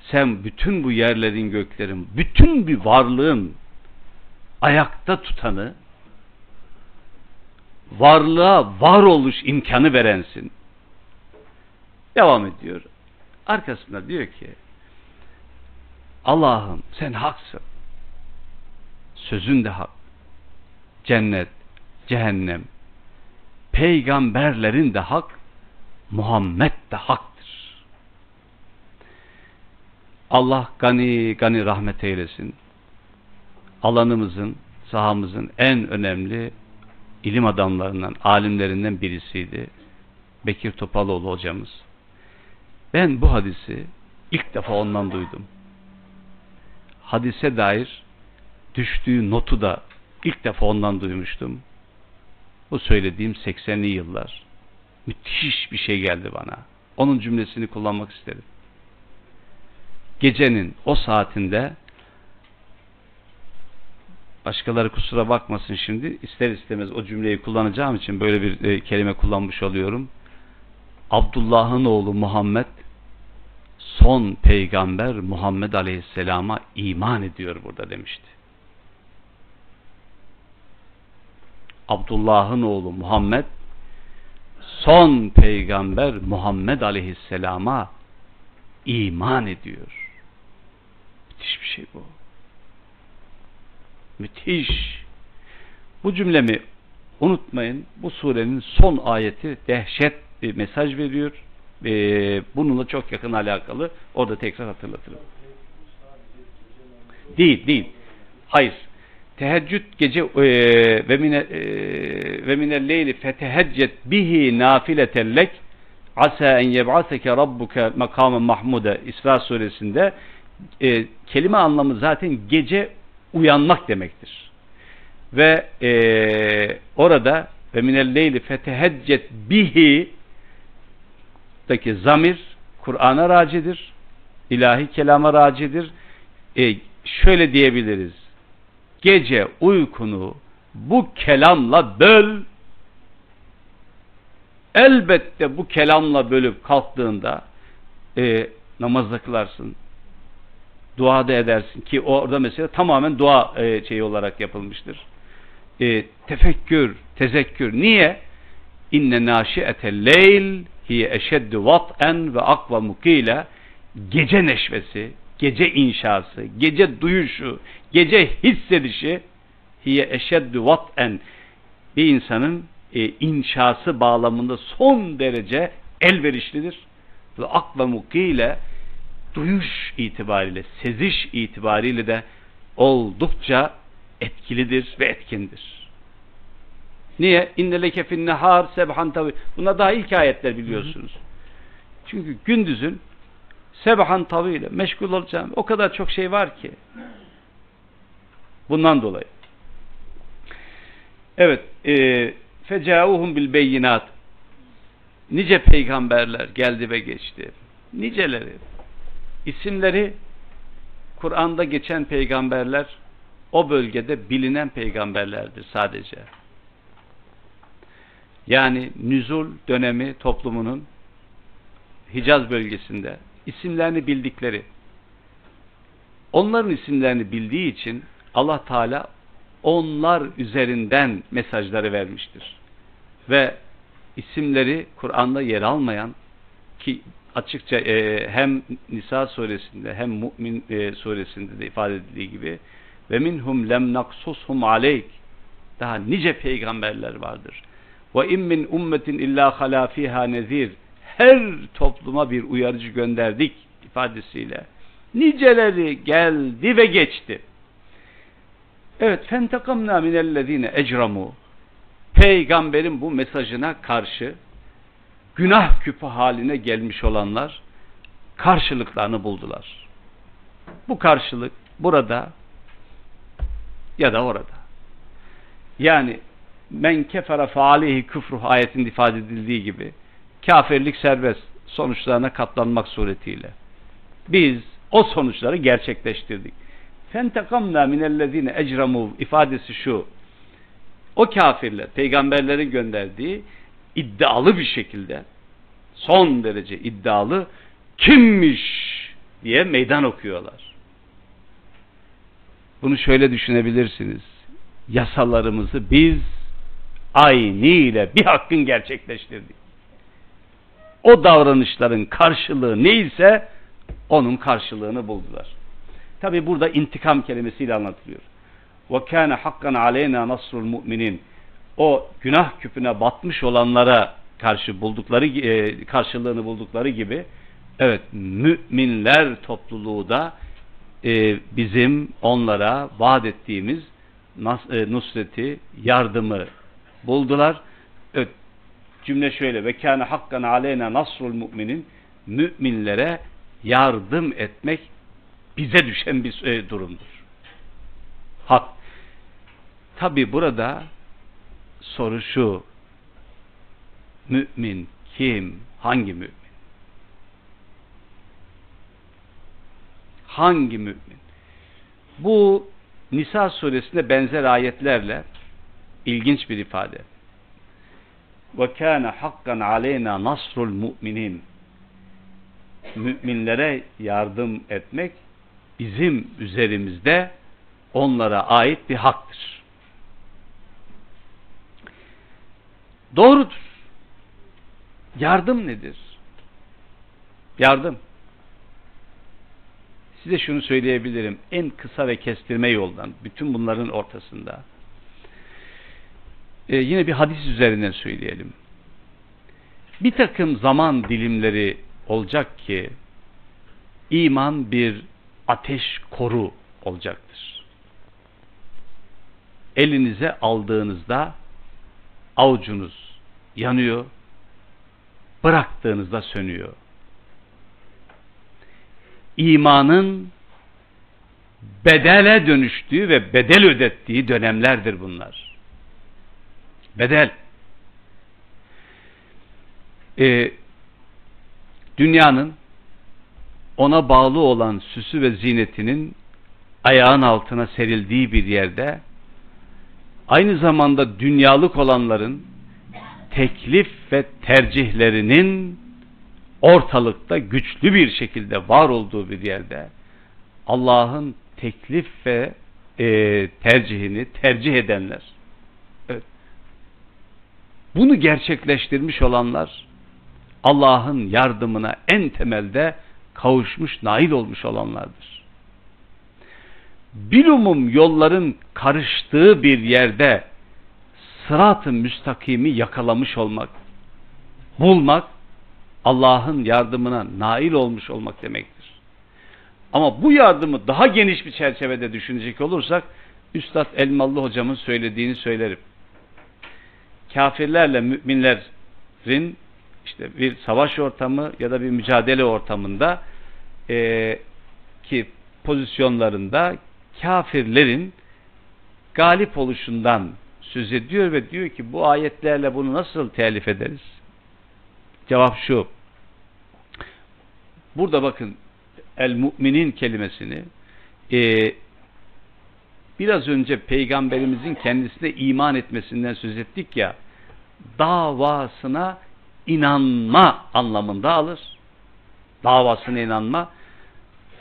Sen bütün bu yerlerin göklerin bütün bir varlığın ayakta tutanı varlığa varoluş imkanı verensin. Devam ediyor. Arkasında diyor ki Allah'ım sen haksın. Sözün de hak. Cennet, cehennem, peygamberlerin de hak, Muhammed de haktır. Allah gani gani rahmet eylesin. Alanımızın, sahamızın en önemli ilim adamlarından, alimlerinden birisiydi. Bekir Topaloğlu hocamız. Ben bu hadisi ilk defa ondan duydum. Hadise dair düştüğü notu da İlk defa ondan duymuştum. Bu söylediğim 80'li yıllar. Müthiş bir şey geldi bana. Onun cümlesini kullanmak isterim. Gecenin o saatinde başkaları kusura bakmasın şimdi ister istemez o cümleyi kullanacağım için böyle bir e, kelime kullanmış oluyorum. Abdullah'ın oğlu Muhammed son peygamber Muhammed Aleyhisselam'a iman ediyor burada demişti. Abdullah'ın oğlu Muhammed son peygamber Muhammed aleyhisselama iman ediyor. Müthiş bir şey bu. Müthiş. Bu cümlemi unutmayın. Bu surenin son ayeti dehşet bir mesaj veriyor. Ee, bununla çok yakın alakalı. Orada tekrar hatırlatırım. Değil, değil. Hayır teheccüd gece e, ve mine e, ve minel leyli feteheccet bihi nafileten asa en yeb'aseke rabbuke makamen mahmuda İsra suresinde e, kelime anlamı zaten gece uyanmak demektir. Ve e, orada ve minel leyli feteheccet bihi daki zamir Kur'an'a racidir. ilahi kelama racidir. E, şöyle diyebiliriz gece uykunu bu kelamla böl. Elbette bu kelamla bölüp kalktığında e, namazda kılarsın dua da edersin ki orada mesela tamamen dua e, şeyi olarak yapılmıştır. E, tefekkür, tezekkür. Niye? inne naşi'etel leyl hiye eşeddu vat'en ve akva mukile. Gece neşvesi gece inşası, gece duyuşu, gece hissedişi hiye eşeddü vat'en bir insanın e, inşası bağlamında son derece elverişlidir. Ve akla mukiyle duyuş itibariyle, seziş itibariyle de oldukça etkilidir ve etkindir. Niye? İnneleke fin nehar sebhan tabi. Bunlar daha ilk ayetler biliyorsunuz. Çünkü gündüzün sebahan taviyle meşgul olacağım. O kadar çok şey var ki. Bundan dolayı. Evet. E, Fecauhum bil beyinat. Nice peygamberler geldi ve geçti. Niceleri. isimleri Kur'an'da geçen peygamberler o bölgede bilinen peygamberlerdir sadece. Yani nüzul dönemi toplumunun Hicaz bölgesinde isimlerini bildikleri. Onların isimlerini bildiği için Allah Teala onlar üzerinden mesajları vermiştir. Ve isimleri Kur'an'da yer almayan ki açıkça e, hem Nisa suresinde hem Mümin e, suresinde de ifade edildiği gibi ve minhum lem naksushum aleyk daha nice peygamberler vardır. Ve in min ummetin illa hala fiha nezir her topluma bir uyarıcı gönderdik ifadesiyle niceleri geldi ve geçti. Evet, fentekamna minellezine ecramu. Peygamberin bu mesajına karşı günah küpü haline gelmiş olanlar karşılıklarını buldular. Bu karşılık burada ya da orada. Yani men kefere faalihi küfruh ayetinde ifade edildiği gibi kafirlik serbest sonuçlarına katlanmak suretiyle. Biz o sonuçları gerçekleştirdik. Fentekamna minellezine ecramu ifadesi şu. O kafirler peygamberlerin gönderdiği iddialı bir şekilde son derece iddialı kimmiş diye meydan okuyorlar. Bunu şöyle düşünebilirsiniz. Yasalarımızı biz aynı ile bir hakkın gerçekleştirdik O davranışların karşılığı neyse onun karşılığını buldular. Tabi burada intikam kelimesiyle anlatılıyor. وَكَانَ حَقًّا عَلَيْنَا نَصْرُ الْمُؤْمِنِينَ O günah küpüne batmış olanlara karşı buldukları e, karşılığını buldukları gibi evet müminler topluluğu da e, bizim onlara vaat ettiğimiz nas, e, nusreti, yardımı buldular. Cümle şöyle ve kâne hakkan aleyna nasrul müminin müminlere yardım etmek bize düşen bir e, durumdur. Hak. Tabi burada soru şu. Mümin kim? Hangi mümin? Hangi mümin? Bu Nisa suresinde benzer ayetlerle ilginç bir ifade. Ve kana hakkan aleyna nasrul mu'minin müminlere yardım etmek bizim üzerimizde onlara ait bir haktır. Doğrudur. Yardım nedir? Yardım. Size şunu söyleyebilirim. En kısa ve kestirme yoldan, bütün bunların ortasında. Ee, yine bir hadis üzerinden söyleyelim. Bir takım zaman dilimleri olacak ki iman bir ateş koru olacaktır. Elinize aldığınızda avucunuz yanıyor, bıraktığınızda sönüyor. İmanın bedele dönüştüğü ve bedel ödettiği dönemlerdir bunlar. Bedel. Ee, dünyanın ona bağlı olan süsü ve zinetinin ayağın altına serildiği bir yerde aynı zamanda dünyalık olanların teklif ve tercihlerinin ortalıkta güçlü bir şekilde var olduğu bir yerde Allah'ın teklif ve e, tercihini tercih edenler. Bunu gerçekleştirmiş olanlar Allah'ın yardımına en temelde kavuşmuş, nail olmuş olanlardır. Bilumum yolların karıştığı bir yerde sırat-ı müstakimi yakalamış olmak, bulmak, Allah'ın yardımına nail olmuş olmak demektir. Ama bu yardımı daha geniş bir çerçevede düşünecek olursak, Üstad Elmalı hocamın söylediğini söylerim. Kafirlerle müminlerin işte bir savaş ortamı ya da bir mücadele ortamında e, ki pozisyonlarında kafirlerin galip oluşundan söz ediyor ve diyor ki bu ayetlerle bunu nasıl telif ederiz? Cevap şu. Burada bakın el müminin kelimesini e, biraz önce peygamberimizin kendisine iman etmesinden söz ettik ya davasına inanma anlamında alır. davasına inanma.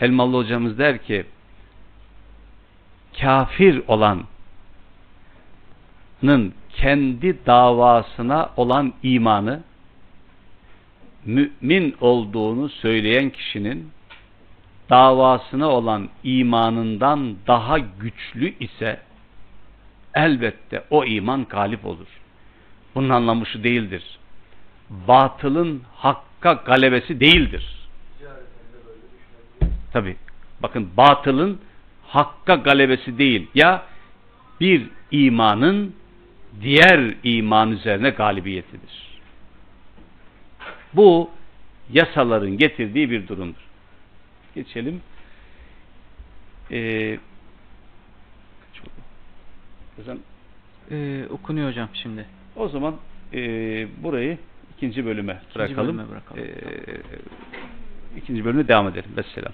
Elmalı hocamız der ki kafir olanın kendi davasına olan imanı mümin olduğunu söyleyen kişinin davasına olan imanından daha güçlü ise elbette o iman galip olur. Bunun anlamı şu değildir. Batılın hakka galebesi değildir. Tabi. Bakın batılın hakka galebesi değil. Ya bir imanın diğer iman üzerine galibiyetidir. Bu yasaların getirdiği bir durumdur. Geçelim. Ee, Ee, okunuyor hocam şimdi. o zaman e, burayı ikinci bölüme bırakalım. bölüme bırakalım. Ee, ikinci bölüme devam edelim. Vesselam.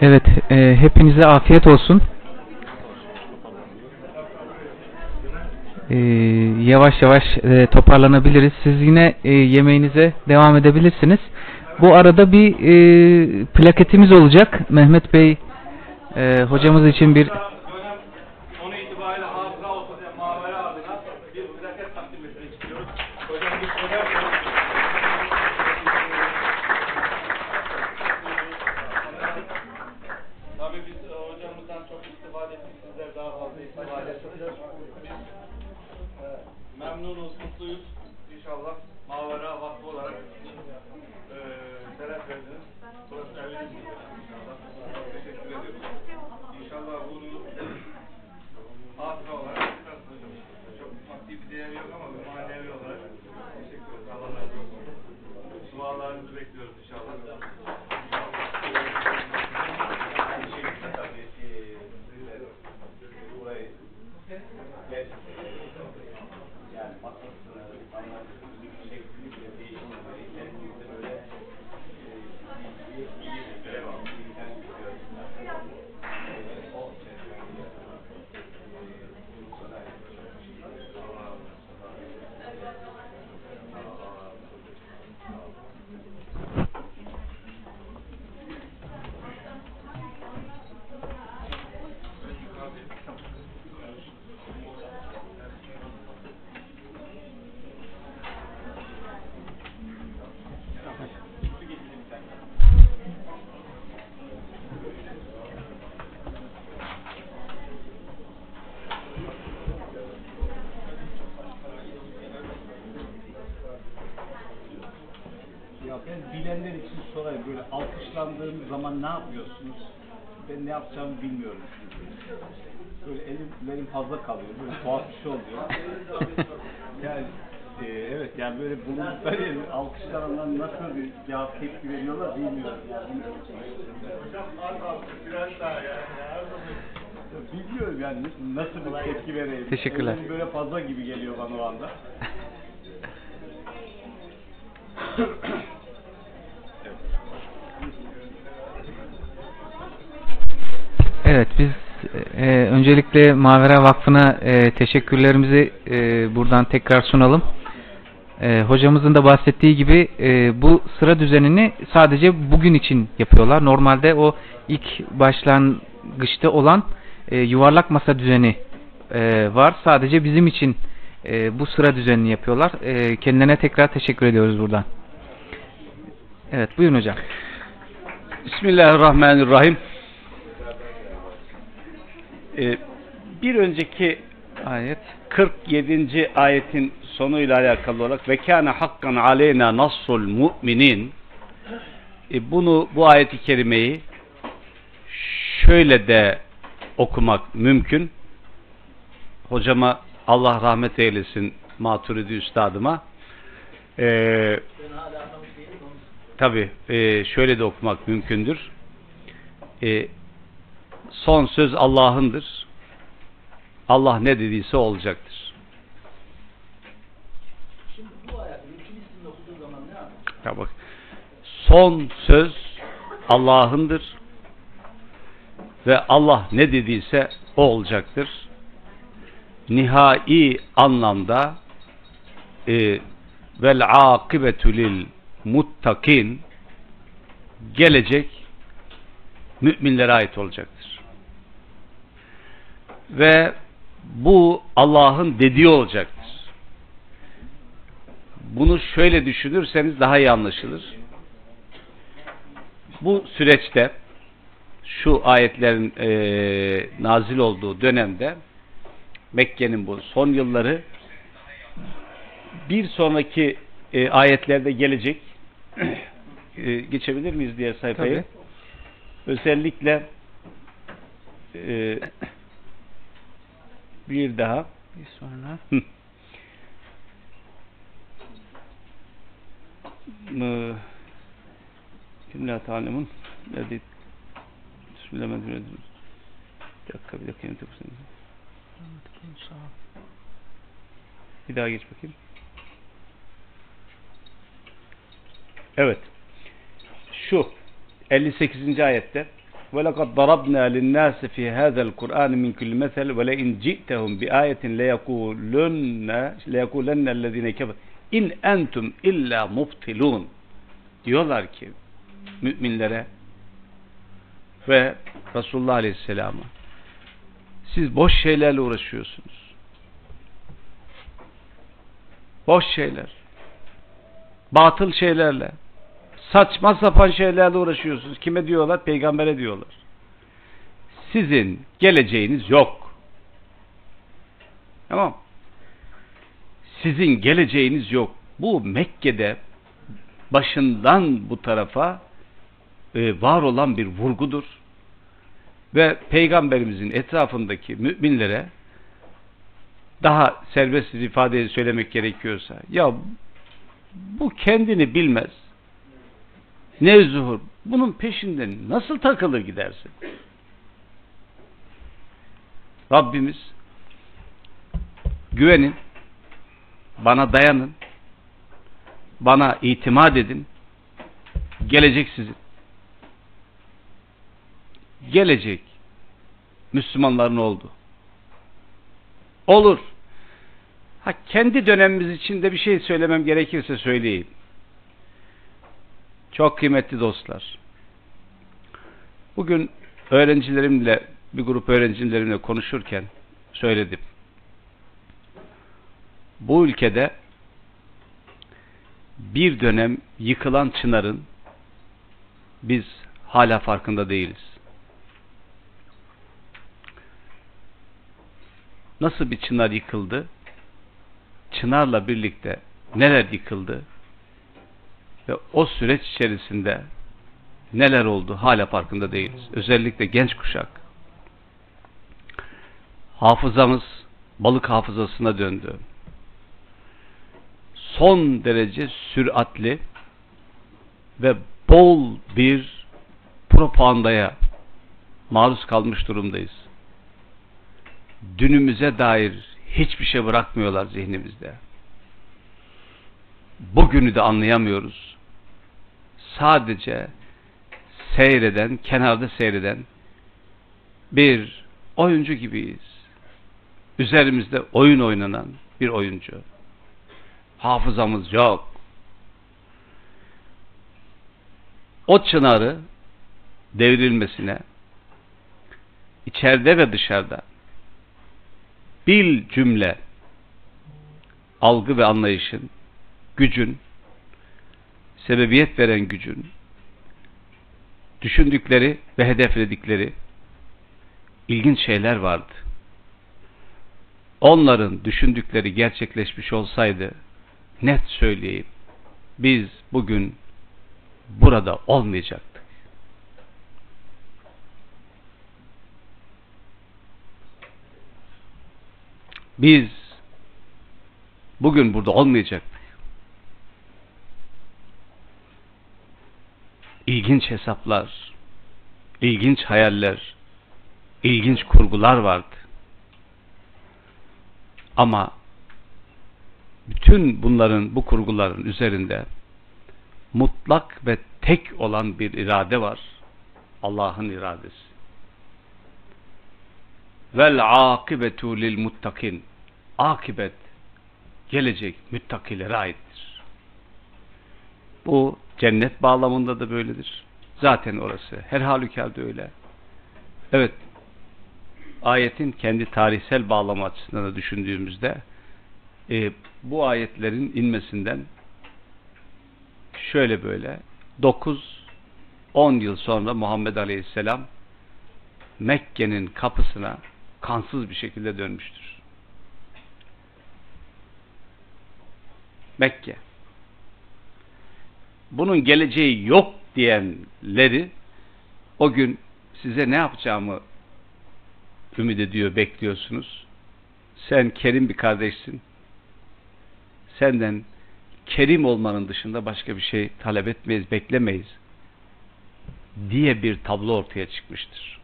Evet, e, hepinize afiyet olsun. E, yavaş yavaş e, toparlanabiliriz. Siz yine e, yemeğinize devam edebilirsiniz. Bu arada bir e, plaketimiz olacak. Mehmet Bey e, hocamız için bir dönem sonu itibariyle hatıra olsun diye Mavera adına bir plaket takdim etmek istiyoruz. Hocam bir söyler Tabii biz e, hocamızdan çok istifade ettik. Sizler daha fazla istifade etsiniz. Biz e, memnunuz, mutluyuz. İnşallah Mavera Vakfı olarak e, şeref verdiniz. Burası eviniz gibi inşallah. Teşekkür ediyoruz. İnşallah bunu hatıra olarak çok maddi bir değeri yok ama bir manevi olarak teşekkür ederiz. Allah razı olsun. Dualarınızı bekliyoruz inşallah. Aynı şekilde tabii e, sizler burayı ve yani masasını, insanların şeklini bile değiştirmeyi kendimizde böyle e, bir iyi bir görev almış, bir imkan istiyoruz. E, O çerçevede e, bunu sana Ya ben sorayım böyle alkışlandığım zaman ne yapıyorsunuz? Ben ne yapacağımı bilmiyorum çünkü. Böyle elim, elim fazla kalıyor. Böyle tuhaf bir şey oluyor. yani e, evet yani böyle bulundukları yerin alkışlananlar nasıl bir cevap tepki veriyorlar bilmiyorum. Yani. Hocam az biraz daha yani. Bilmiyorum yani nasıl bir tepki vereyim. Teşekkürler. Elim böyle fazla gibi geliyor bana o anda. Evet biz e, öncelikle Mavera Vakfı'na e, teşekkürlerimizi e, buradan tekrar sunalım. E, hocamızın da bahsettiği gibi e, bu sıra düzenini sadece bugün için yapıyorlar. Normalde o ilk başlangıçta olan e, yuvarlak masa düzeni e, var. Sadece bizim için e, bu sıra düzenini yapıyorlar. E, kendilerine tekrar teşekkür ediyoruz buradan. Evet buyurun hocam. Bismillahirrahmanirrahim. Ee, bir önceki Ayet. 47. ayetin sonuyla alakalı olarak ve kana hakkan aleyna nasrul mu'minin e, bunu bu ayeti kerimeyi şöyle de okumak mümkün. Hocama Allah rahmet eylesin Maturidi üstadıma. Ee, tabi şöyle de okumak mümkündür. Ee, son söz Allah'ındır. Allah ne dediyse olacaktır. Ya bak, son söz Allah'ındır ve Allah ne dediyse o olacaktır. Nihai anlamda e, vel akibetu lil muttakin gelecek müminlere ait olacaktır. Ve bu Allah'ın dediği olacaktır. Bunu şöyle düşünürseniz daha iyi anlaşılır. Bu süreçte şu ayetlerin e, nazil olduğu dönemde Mekke'nin bu son yılları bir sonraki e, ayetlerde gelecek e, geçebilir miyiz diğer sayfayı? Tabii. Özellikle e, bir daha Bir sonra. La ta'lemun Nerede? Bismillahirrahmanirrahim. Bir dakika bir dakika. Bir daha geç bakayım. Evet. Şu 58. ayette وَلَقَدْ ضَرَبْنَا لِلنَّاسِ فِي هَذَا الْقُرْآنِ مِنْ كُلِّ مَثَلٍ وَلَئِنْ جِئْتَهُمْ بِآيَةٍ لَيَقُولُنَّ لَيَقُولَنَّ الَّذِينَ كَفَرُوا اِنْ اَنْتُمْ اِلَّا مُبْتِلُونَ Diyorlar ki müminlere ve Resulullah Aleyhisselam'a siz boş şeylerle uğraşıyorsunuz. Boş şeyler. Batıl şeylerle. Saçma sapan şeylerle uğraşıyorsunuz. Kime diyorlar? Peygambere diyorlar. Sizin geleceğiniz yok. Tamam. Sizin geleceğiniz yok. Bu Mekke'de başından bu tarafa e, var olan bir vurgudur. Ve Peygamberimizin etrafındaki müminlere daha serbest bir ifadeyi söylemek gerekiyorsa ya bu kendini bilmez. Ne zuhur. Bunun peşinden nasıl takılır gidersin? Rabbimiz güvenin, bana dayanın, bana itimat edin, gelecek sizin. Gelecek Müslümanların oldu. Olur. Ha kendi dönemimiz içinde bir şey söylemem gerekirse söyleyeyim. Çok kıymetli dostlar. Bugün öğrencilerimle bir grup öğrencilerimle konuşurken söyledim. Bu ülkede bir dönem yıkılan çınarın biz hala farkında değiliz. Nasıl bir çınar yıkıldı? Çınarla birlikte neler yıkıldı? Ve o süreç içerisinde neler oldu hala farkında değiliz. Özellikle genç kuşak. Hafızamız balık hafızasına döndü. Son derece süratli ve bol bir propagandaya maruz kalmış durumdayız. Dünümüze dair hiçbir şey bırakmıyorlar zihnimizde. Bugünü de anlayamıyoruz. Sadece seyreden, kenarda seyreden bir oyuncu gibiyiz. Üzerimizde oyun oynanan bir oyuncu. Hafızamız yok. O çınarı devrilmesine içeride ve dışarıda bil cümle algı ve anlayışın, gücün, sebebiyet veren gücün, düşündükleri ve hedefledikleri ilginç şeyler vardı. Onların düşündükleri gerçekleşmiş olsaydı net söyleyeyim biz bugün burada olmayacaktık. Biz bugün burada olmayacaktık. İlginç hesaplar, ilginç hayaller, ilginç kurgular vardı. Ama bütün bunların, bu kurguların üzerinde mutlak ve tek olan bir irade var. Allah'ın iradesi. Vel akibetu lil muttakin. Akibet gelecek müttakilere aittir. Bu cennet bağlamında da böyledir. Zaten orası. Her halükarda öyle. Evet. Ayetin kendi tarihsel bağlamı açısından da düşündüğümüzde e, bu ayetlerin inmesinden şöyle böyle 9-10 yıl sonra Muhammed Aleyhisselam Mekke'nin kapısına kansız bir şekilde dönmüştür. Mekke. Bunun geleceği yok diyenleri o gün size ne yapacağımı ümit ediyor, bekliyorsunuz. Sen kerim bir kardeşsin. Senden kerim olmanın dışında başka bir şey talep etmeyiz, beklemeyiz diye bir tablo ortaya çıkmıştır.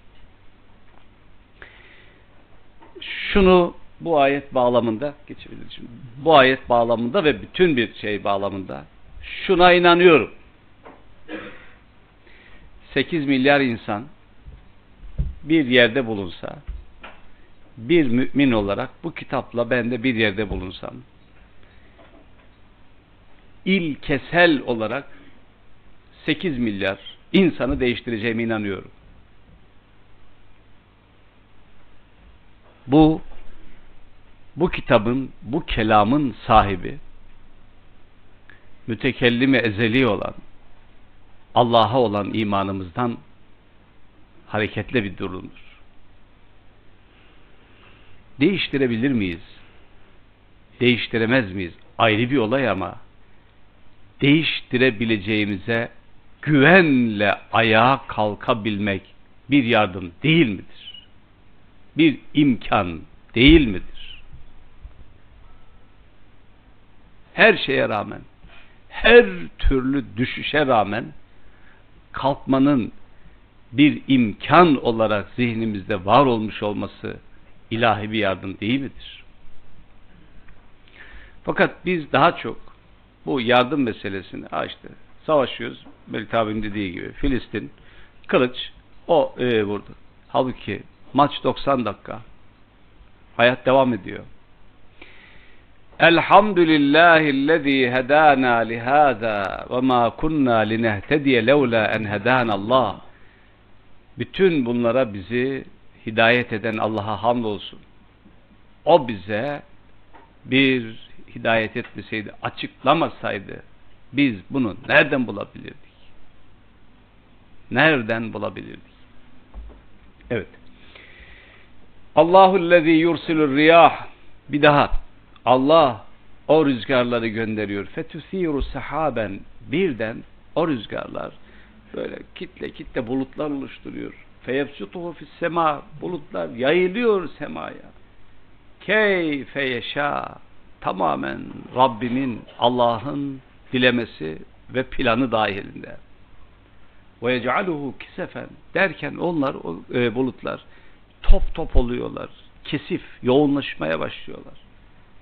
Şunu bu ayet bağlamında geçebiliriz şimdi. Bu ayet bağlamında ve bütün bir şey bağlamında şuna inanıyorum. 8 milyar insan bir yerde bulunsa, bir mümin olarak bu kitapla ben de bir yerde bulunsam, ilkesel olarak 8 milyar insanı değiştireceğime inanıyorum. Bu bu kitabın, bu kelamın sahibi mütekellimi ezeli olan Allah'a olan imanımızdan hareketle bir durumdur. Değiştirebilir miyiz? Değiştiremez miyiz? Ayrı bir olay ama değiştirebileceğimize güvenle ayağa kalkabilmek bir yardım değil midir? Bir imkan değil midir? Her şeye rağmen, her türlü düşüşe rağmen kalkmanın bir imkan olarak zihnimizde var olmuş olması ilahi bir yardım değil midir? Fakat biz daha çok bu yardım meselesini ha işte savaşıyoruz. Melik abinin dediği gibi Filistin kılıç o e, vurdu. Halbuki maç 90 dakika. Hayat devam ediyor. Elhamdülillahillezî hedâna lihâzâ ve mâ kunnâ linehtediye levlâ en hedânallâh. Bütün bunlara bizi hidayet eden Allah'a hamdolsun. O bize bir hidayet etmeseydi, açıklamasaydı biz bunu nereden bulabilirdik? Nereden bulabilirdik? Evet. Allahu'llezî yursilur riyah. Bir daha. Allah o rüzgarları gönderiyor. Fetüsiru sahaben. Birden o rüzgarlar böyle kitle kitle bulutlar oluşturuyor. Feyefsutuhu fis sema. Bulutlar yayılıyor semaya. Keyfe yeşâ. Tamamen Rabbimin, Allah'ın dilemesi ve planı dahilinde. Ve yec'aluhu kisefen derken onlar o e, bulutlar top top oluyorlar. Kesif, yoğunlaşmaya başlıyorlar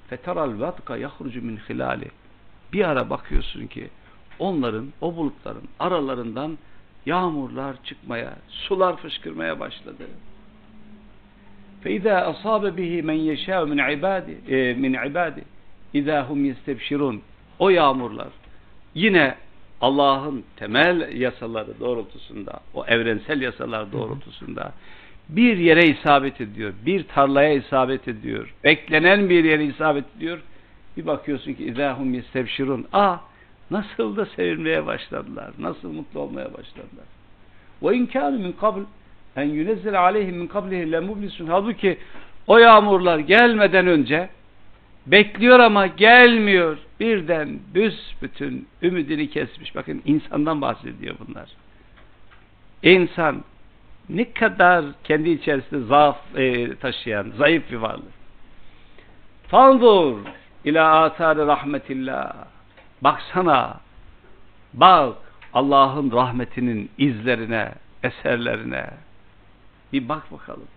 Fetaral vadka yahrucu min hilali. Bir ara bakıyorsun ki onların, o bulutların aralarından yağmurlar çıkmaya, sular fışkırmaya başladı. فَاِذَا أَصَابَ بِهِ مَنْ يَشَاءُ مِنْ عِبَادِ min ibadi اِذَا هُمْ يَسْتَبْشِرُونَ O yağmurlar yine Allah'ın temel yasaları doğrultusunda, o evrensel yasalar doğrultusunda bir yere isabet ediyor, bir tarlaya isabet ediyor, beklenen bir yere isabet ediyor. Bir bakıyorsun ki izahum yestebşirun. Aa nasıl da sevinmeye başladılar, nasıl mutlu olmaya başladılar. Ve inkânu min kabl en yunezzel aleyhim min kablihi lemublisun. Halbuki o yağmurlar gelmeden önce bekliyor ama gelmiyor. Birden büsbütün ümidini kesmiş. Bakın insandan bahsediyor bunlar. İnsan ne kadar kendi içerisinde zaaf e, taşıyan, zayıf bir varlık. Fanzur ila atari rahmetillah. Baksana, bak Allah'ın rahmetinin izlerine, eserlerine. Bir bak bakalım.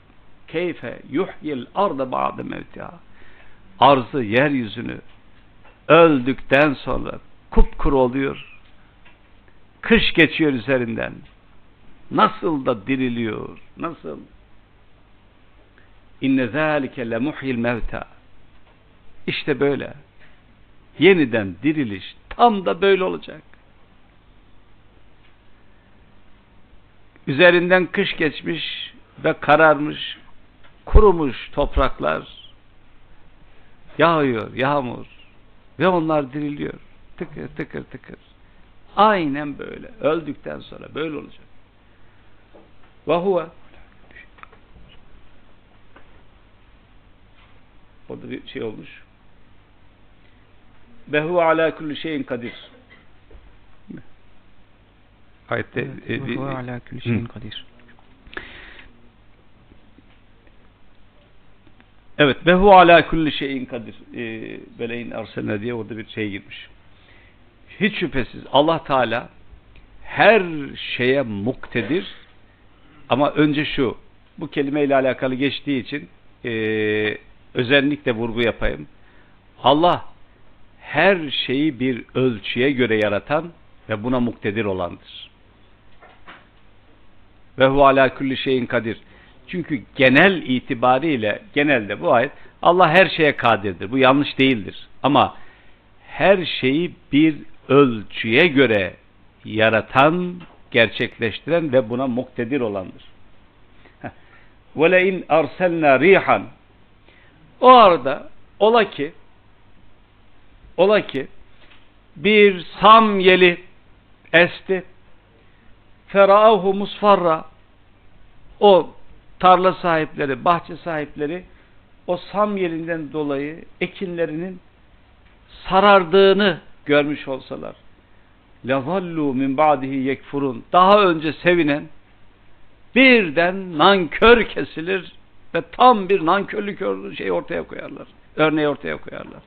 Keyfe yuhyil arda ba'de mevtiha. Arzı, yeryüzünü öldükten sonra kupkuru oluyor. Kış geçiyor üzerinden. Nasıl da diriliyor. Nasıl? İnne zâlike lemuhyil mevta. İşte böyle. Yeniden diriliş tam da böyle olacak. Üzerinden kış geçmiş ve kararmış, kurumuş topraklar yağıyor, yağmur ve onlar diriliyor. Tıkır tıkır tıkır. Aynen böyle. Öldükten sonra böyle olacak. Ve huve Orada bir şey olmuş. Ve huve ala kulli şeyin kadir. Ayette e, bir- Ve huve ala kulli şeyin kadir. Evet ve hu ala kulli şeyin kadir. Ee, Veleyin arselne diye orada bir şey girmiş. Hiç şüphesiz Allah Teala her şeye muktedir ama önce şu bu kelimeyle alakalı geçtiği için ee, özellikle vurgu yapayım. Allah her şeyi bir ölçüye göre yaratan ve buna muktedir olandır. Ve hu ala kulli şeyin kadir. Çünkü genel itibariyle genelde bu ayet Allah her şeye kadirdir. Bu yanlış değildir. Ama her şeyi bir ölçüye göre yaratan, gerçekleştiren ve buna muktedir olandır. Ve le'in arselna rihan o arada ola ki ola ki bir sam yeli esti ferahu musfarra o tarla sahipleri, bahçe sahipleri o sam yelinden dolayı ekinlerinin sarardığını görmüş olsalar لَظَلُّوا min ba'dihi yekfurun daha önce sevinen birden nankör kesilir ve tam bir nankörlük şey ortaya koyarlar. Örneği ortaya koyarlar.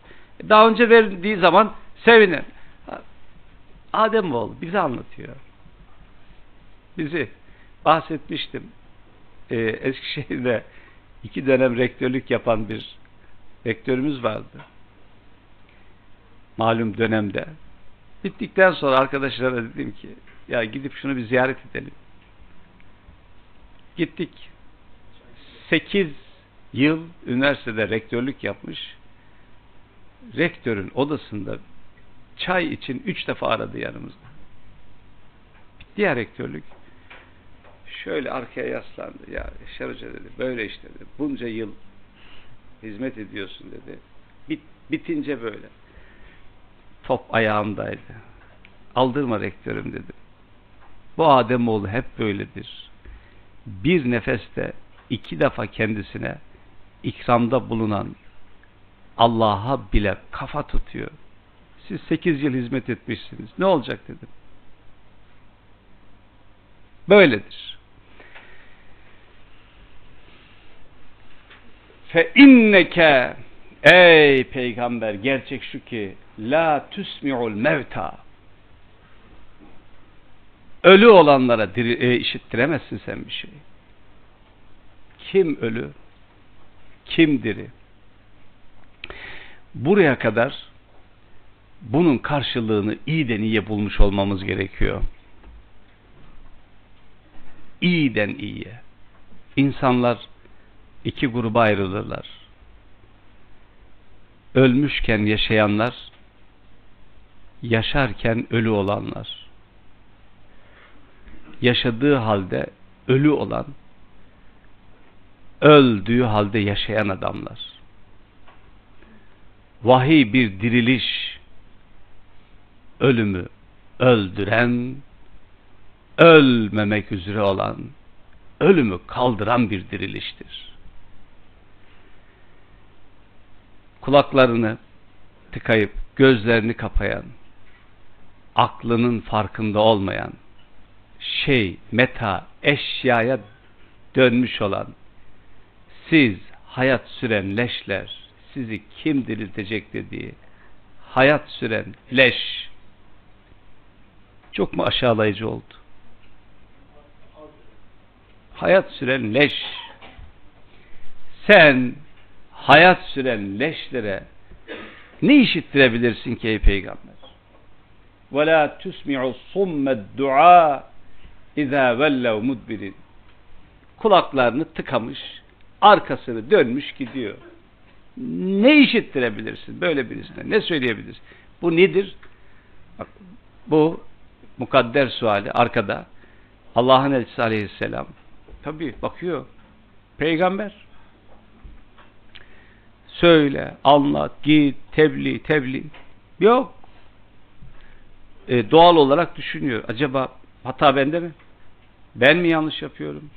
Daha önce verdiği zaman sevinen. Adem oğlu bize anlatıyor. Bizi bahsetmiştim. Ee, Eskişehir'de iki dönem rektörlük yapan bir rektörümüz vardı. Malum dönemde. Bittikten sonra arkadaşlara dedim ki ya gidip şunu bir ziyaret edelim. Gittik. 8 yıl üniversitede rektörlük yapmış. Rektörün odasında çay için 3 defa aradı yanımızda. Ya rektörlük. Şöyle arkaya yaslandı. Ya Yaşar Hoca dedi. Böyle işte dedi. Bunca yıl hizmet ediyorsun dedi. Bit, bitince böyle. Top ayağımdaydı. Aldırma rektörüm dedi. Bu Ademoğlu hep böyledir. Bir nefeste iki defa kendisine ikramda bulunan Allah'a bile kafa tutuyor. Siz sekiz yıl hizmet etmişsiniz. Ne olacak dedim. Böyledir. Fe inneke ey peygamber gerçek şu ki la tusmi'ul mevta ölü olanlara diri, e, işittiremezsin sen bir şey. Kim ölü? Kim diri? Buraya kadar bunun karşılığını iyiden iyiye bulmuş olmamız gerekiyor. İyiden iyiye. İnsanlar iki gruba ayrılırlar. Ölmüşken yaşayanlar, yaşarken ölü olanlar. Yaşadığı halde ölü olan, öldüğü halde yaşayan adamlar. Vahiy bir diriliş, ölümü öldüren, ölmemek üzere olan, ölümü kaldıran bir diriliştir. Kulaklarını tıkayıp gözlerini kapayan, aklının farkında olmayan, şey, meta, eşyaya dönmüş olan, siz hayat süren leşler, sizi kim diriltecek dediği, hayat süren leş, çok mu aşağılayıcı oldu? Hayat süren leş. Sen hayat süren leşlere ne işittirebilirsin ki ey peygamber? ve la tusmi'u summed du'a izâ vellev mudbirin. Kulaklarını tıkamış, arkasını dönmüş gidiyor. Ne işittirebilirsin böyle birisine? Ne söyleyebilirsin? Bu nedir? Bak, bu mukadder suali arkada. Allah'ın elçisi aleyhisselam. Tabi bakıyor. Peygamber. Söyle, anlat, git, tebliğ, tebliğ. Yok E, doğal olarak düşünüyor. Acaba hata bende mi? Ben mi yanlış yapıyorum?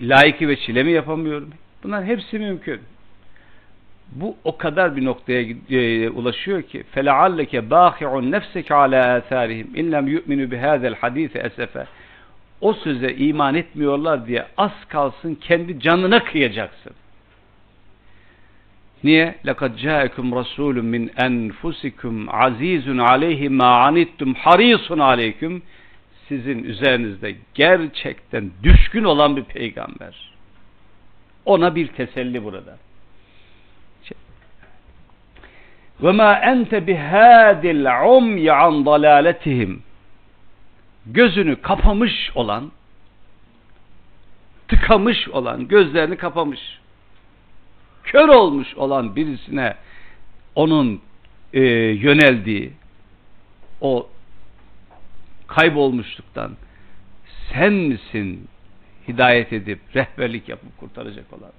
Layıkı ve çile mi yapamıyorum? Bunlar hepsi mümkün. Bu o kadar bir noktaya e, ulaşıyor ki فَلَعَلَّكَ بَاخِعُ نَفْسَكَ عَلَى آثَارِهِمْ اِنْ لَمْ يُؤْمِنُوا بِهَذَا الْحَد۪يثِ اَسَفَ O söze iman etmiyorlar diye az kalsın kendi canına kıyacaksın. Niye? لَقَدْ جَاءَكُمْ رَسُولٌ مِنْ أَنْفُسِكُمْ عَز۪يزٌ عَلَيْهِ مَا عَنِتْتُمْ حَر۪يصٌ عَلَيْكُمْ Sizin üzerinizde gerçekten düşkün olan bir peygamber. Ona bir teselli burada. وَمَا أَنْتَ بِهَادِ الْعُمْيَ عَنْ ضَلَالَتِهِمْ Gözünü kapamış olan, tıkamış olan, gözlerini kapamış, kör olmuş olan birisine onun e, yöneldiği o kaybolmuşluktan sen misin hidayet edip rehberlik yapıp kurtaracak olan?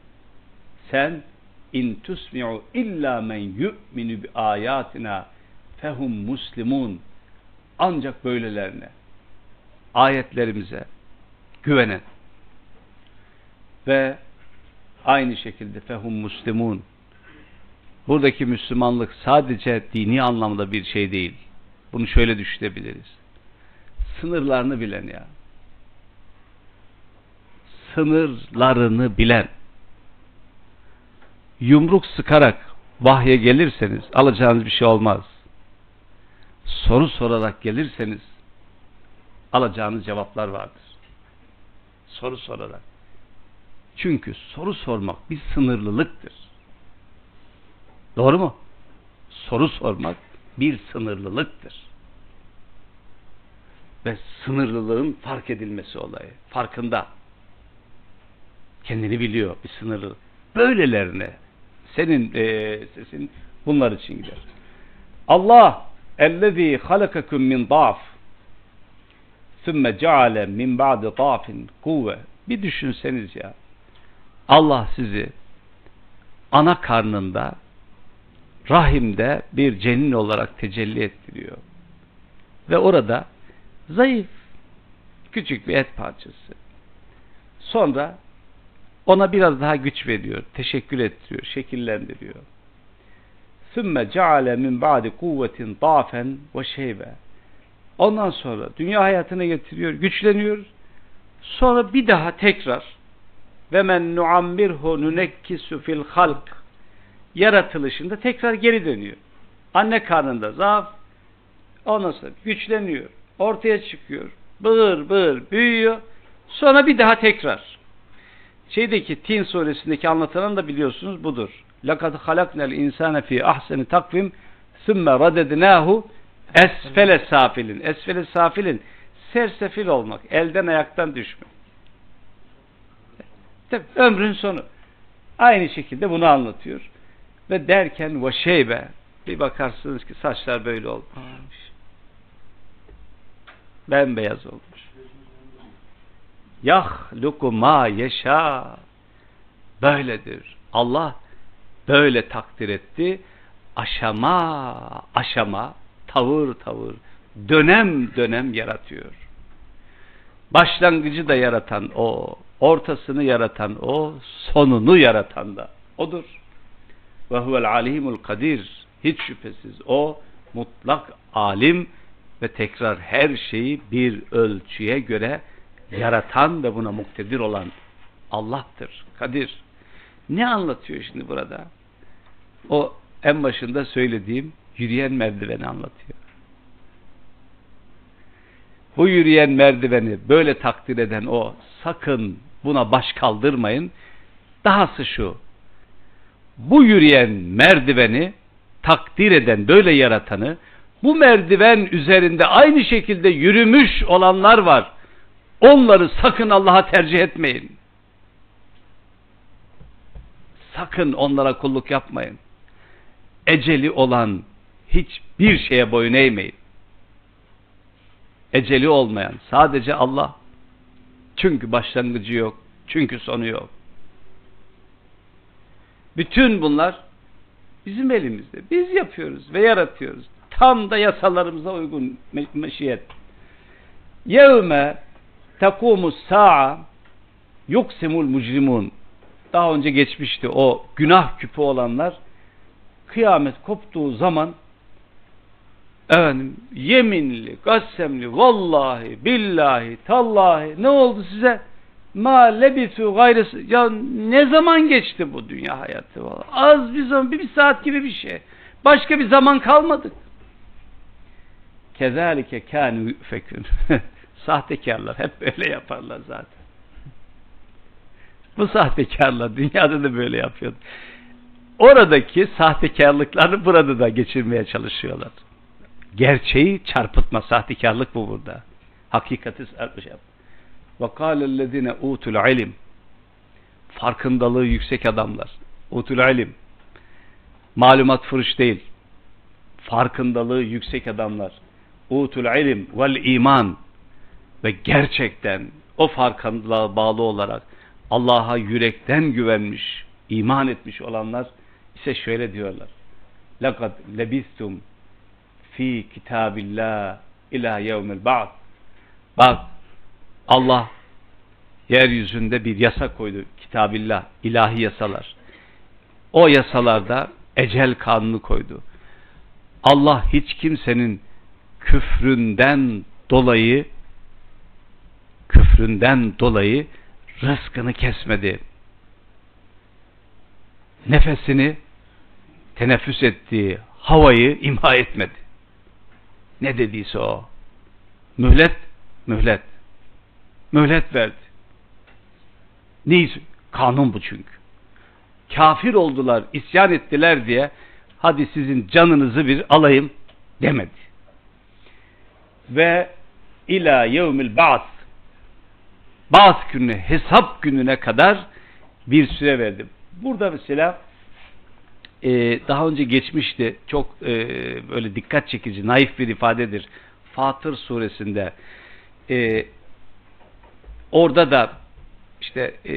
Sen in tusmi'u illa men yu'minu bi ayatina fehum muslimun ancak böylelerine ayetlerimize güvenen ve aynı şekilde fehum muslimun buradaki Müslümanlık sadece dini anlamda bir şey değil. Bunu şöyle düşünebiliriz. Sınırlarını bilen ya. Sınırlarını bilen. Yumruk sıkarak vahye gelirseniz alacağınız bir şey olmaz. Soru sorarak gelirseniz alacağınız cevaplar vardır. Soru sorarak. Çünkü soru sormak bir sınırlılıktır. Doğru mu? Soru sormak bir sınırlılıktır. Ve sınırlılığın fark edilmesi olayı. Farkında. Kendini biliyor bir sınırlı. Böylelerine senin e, sesin bunlar için gider. Allah ellezî halakakum min da'f sümme ceale min ba'di da'fin kuvve bir düşünseniz ya Allah sizi ana karnında rahimde bir cenin olarak tecelli ettiriyor. Ve orada zayıf küçük bir et parçası. Sonra ona biraz daha güç veriyor, teşekkür ettiriyor, şekillendiriyor. Sümme ceale min ba'di kuvvetin dafen ve şeybe. Ondan sonra dünya hayatına getiriyor, güçleniyor. Sonra bir daha tekrar ve men nuammirhu nunekkisu fil halk yaratılışında tekrar geri dönüyor. Anne karnında zaaf ondan sonra güçleniyor. Ortaya çıkıyor. Bığır bığır büyüyor. Sonra bir daha tekrar. Şeydeki Tin suresindeki anlatılan da biliyorsunuz budur. Lakad halaknel insane fi ahseni takvim sümme radednahu esfele safilin. Esfele safilin sersefil olmak, elden ayaktan düşmek. Tabii, ömrün sonu. Aynı şekilde bunu anlatıyor. Ve derken ve şeybe bir bakarsınız ki saçlar böyle olmuş. Bembeyaz olmuş. Yahluku ma yeşâ böyledir. Allah böyle takdir etti. Aşama aşama tavır tavır dönem dönem yaratıyor. Başlangıcı da yaratan o, ortasını yaratan o, sonunu yaratan da odur. Ve huvel alimul kadir. Hiç şüphesiz o mutlak alim ve tekrar her şeyi bir ölçüye göre yaratan ve buna muktedir olan Allah'tır. Kadir. Ne anlatıyor şimdi burada? O en başında söylediğim yürüyen merdiveni anlatıyor. Bu yürüyen merdiveni böyle takdir eden o sakın buna baş kaldırmayın. Dahası şu. Bu yürüyen merdiveni takdir eden böyle yaratanı bu merdiven üzerinde aynı şekilde yürümüş olanlar var. Onları sakın Allah'a tercih etmeyin. Sakın onlara kulluk yapmayın. Eceli olan hiçbir şeye boyun eğmeyin. Eceli olmayan sadece Allah. Çünkü başlangıcı yok. Çünkü sonu yok. Bütün bunlar bizim elimizde. Biz yapıyoruz ve yaratıyoruz. Tam da yasalarımıza uygun me meşiyet. Yevme tekumus sa'a yuksimul mucrimun. Daha önce geçmişti o günah küpü olanlar kıyamet koptuğu zaman efendim yeminli, gassemli, vallahi, billahi, tallahi ne oldu size? Ma lebisu gayrısı. Ya ne zaman geçti bu dünya hayatı? Vallahi? Az bir zaman, bir, bir saat gibi bir şey. Başka bir zaman kalmadık. Kezalike kânü fekün. Sahtekarlar hep böyle yaparlar zaten. Bu sahtekarlar dünyada da böyle yapıyor. Oradaki sahtekarlıklarını burada da geçirmeye çalışıyorlar. Gerçeği çarpıtma, sahtekarlık bu burada. Hakikati şey yap. وَقَالَ الَّذِينَ اُوتُ الْعِلِمِ farkındalığı yüksek adamlar. Utul ilim. Malumat fırış değil. Farkındalığı yüksek adamlar. Utul ilim vel iman ve gerçekten o farkındalığa bağlı olarak Allah'a yürekten güvenmiş, iman etmiş olanlar ise şöyle diyorlar. لَقَدْ لَبِثْتُمْ fi kitabillah ila yevmil ba'd. Bak Allah yeryüzünde bir yasa koydu. Kitabillah, ilahi yasalar. O yasalarda ecel kanunu koydu. Allah hiç kimsenin küfründen dolayı küfründen dolayı rızkını kesmedi. Nefesini teneffüs ettiği havayı imha etmedi. Ne dediyse o. Mühlet, mühlet. Mühlet verdi. Neyse, kanun bu çünkü. Kafir oldular, isyan ettiler diye hadi sizin canınızı bir alayım demedi. Ve ila yevmil ba'd Ba'd gününe, hesap gününe kadar bir süre verdi. Burada mesela e, daha önce geçmişti. Çok e, böyle dikkat çekici, naif bir ifadedir. Fatır suresinde e, orada da işte e,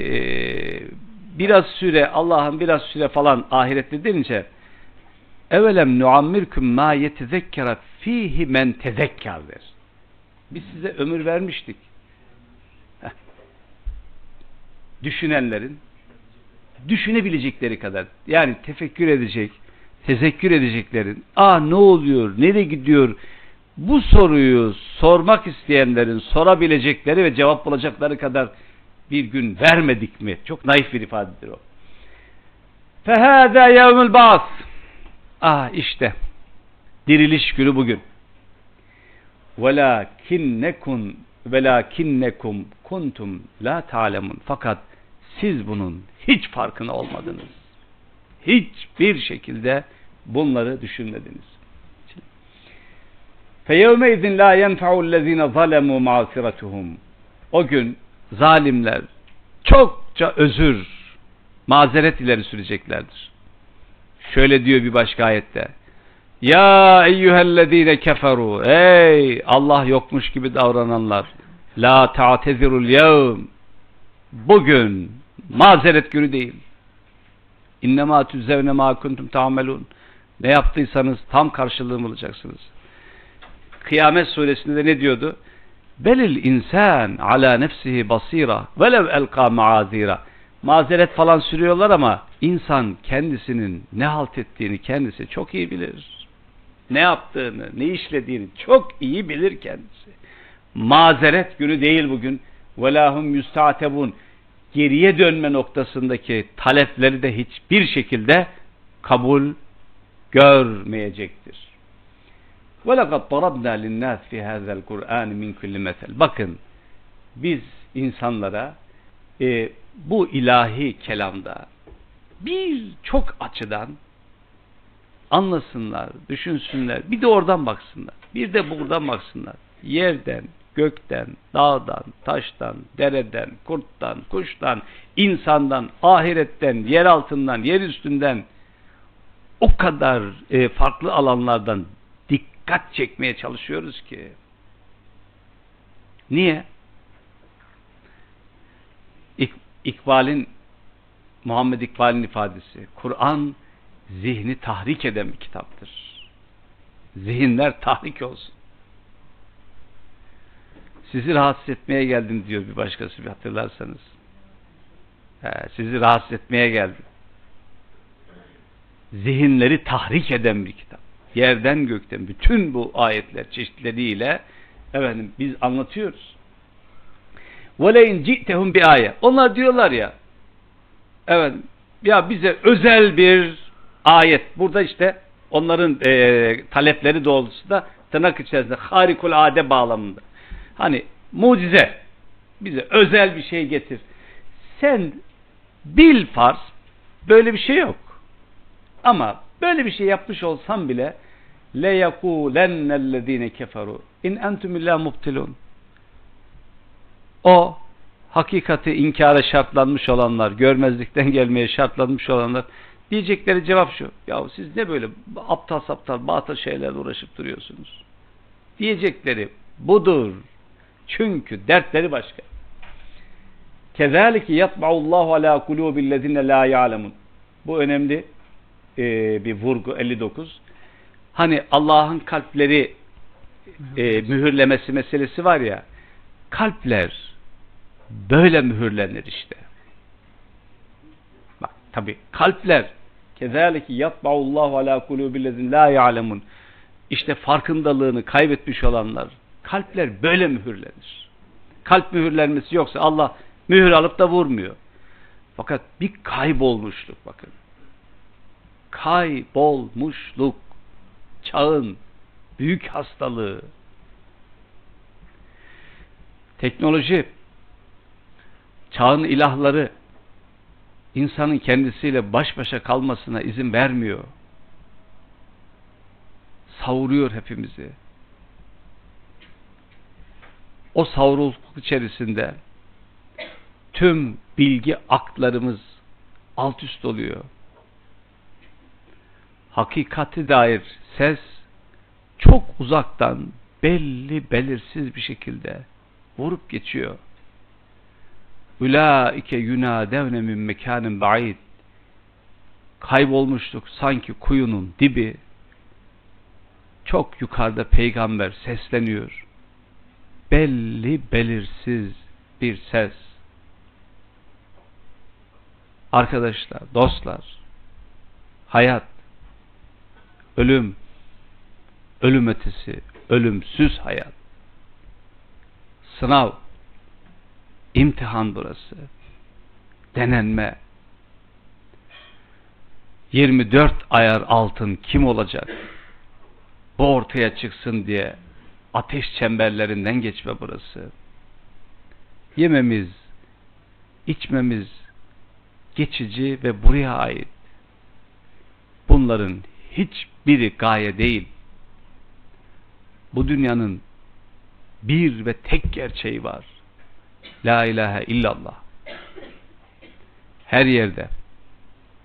biraz süre Allah'ın biraz süre falan ahirette denince evelem nuammirkum ma yetezekkera fihi men tezekker der. Biz size ömür vermiştik. Düşünenlerin düşünebilecekleri kadar yani tefekkür edecek, tezekkür edeceklerin, aa ne oluyor, nereye gidiyor bu soruyu sormak isteyenlerin sorabilecekleri ve cevap bulacakları kadar bir gün vermedik mi? Çok naif bir ifadedir o. Fehâdâ yevmül ba'th. Ah işte diriliş günü bugün. Velakinnekum velakinnekum kuntum la ta'lemun. Fakat siz bunun hiç farkına olmadınız. Hiçbir şekilde bunları düşünmediniz. فَيَوْمَيْذٍ لَا يَنْفَعُ الَّذ۪ينَ ظَلَمُوا مَعْفِرَتُهُمْ O gün zalimler çokça özür, mazeret ileri süreceklerdir. Şöyle diyor bir başka ayette. Ya eyyühellezine keferu. Ey Allah yokmuş gibi davrananlar. La ta'tezirul yevm. Bugün mazeret günü değil. İnnemâ tüzzevne mâ kuntum ta'melun. Ne yaptıysanız tam karşılığını bulacaksınız. Kıyamet suresinde de ne diyordu? Belil insan ala nefsihi basira velev elka maazira. Mazeret falan sürüyorlar ama insan kendisinin ne halt ettiğini kendisi çok iyi bilir. Ne yaptığını, ne işlediğini çok iyi bilir kendisi. Mazeret günü değil bugün. Velahum yüstatebun Geriye dönme noktasındaki talepleri de hiçbir şekilde kabul görmeyecektir. وَلَقَدْ ضَرَبْنَا لِلنَّاسِ فِي هَذَا الْقُرْآنِ مِنْ كُلِّ مَثَلٍ Bakın biz insanlara e, bu ilahi kelamda birçok açıdan anlasınlar, düşünsünler. Bir de oradan baksınlar. Bir de buradan baksınlar. Yerden, gökten, dağdan, taştan, dereden, kurttan, kuştan, insandan, ahiretten, yer altından, yer üstünden o kadar e, farklı alanlardan dikkat çekmeye çalışıyoruz ki. Niye? İk, İkbal'in Muhammed İkbal'in ifadesi. Kur'an zihni tahrik eden bir kitaptır. Zihinler tahrik olsun Sizi rahatsız etmeye geldim diyor bir başkası bir hatırlarsanız. He, sizi rahatsız etmeye geldim. Zihinleri tahrik eden bir kitap. Yerden gökten bütün bu ayetler çeşitleriyle efendim biz anlatıyoruz. وَلَيْنْ جِئْتَهُمْ bir ayet. Onlar diyorlar ya evet ya bize özel bir ayet. Burada işte onların e, talepleri doğrultusunda tırnak içerisinde harikul ade bağlamında. Hani mucize bize özel bir şey getir. Sen bil farz böyle bir şey yok. Ama böyle bir şey yapmış olsam bile le yekulennellezine keferu in entum illa mubtilun. O hakikati inkara şartlanmış olanlar, görmezlikten gelmeye şartlanmış olanlar diyecekleri cevap şu. Ya siz ne böyle aptal saptal batıl şeylerle uğraşıp duruyorsunuz? Diyecekleri budur. Çünkü dertleri başka. Kezalike yatba'ullahu ala kulubillezine la ya'lemun. Bu önemli e, bir vurgu 59. Hani Allah'ın kalpleri e, mühürlemesi meselesi var ya kalpler böyle mühürlenir işte. Bak tabi kalpler kezalike yatba'ullahu ala kulubillezine la ya'lemun. İşte farkındalığını kaybetmiş olanlar kalpler böyle mühürlenir. Kalp mühürlenmesi yoksa Allah mühür alıp da vurmuyor. Fakat bir kaybolmuşluk bakın. Kaybolmuşluk çağın büyük hastalığı. Teknoloji çağın ilahları insanın kendisiyle baş başa kalmasına izin vermiyor. Savuruyor hepimizi. O savruluk içerisinde tüm bilgi aklarımız alt üst oluyor. Hakikati dair ses çok uzaktan belli belirsiz bir şekilde vurup geçiyor. Ulaike yunadevne min mekanin ba'id kaybolmuştuk sanki kuyunun dibi çok yukarıda peygamber sesleniyor. Belli belirsiz bir ses. Arkadaşlar, dostlar, hayat, ölüm, ölüm ötesi, ölümsüz hayat, sınav, imtihan burası, denenme, 24 ayar altın kim olacak? Bu ortaya çıksın diye ateş çemberlerinden geçme burası. Yememiz, içmemiz geçici ve buraya ait. Bunların hiçbiri gaye değil. Bu dünyanın bir ve tek gerçeği var. La ilahe illallah. Her yerde,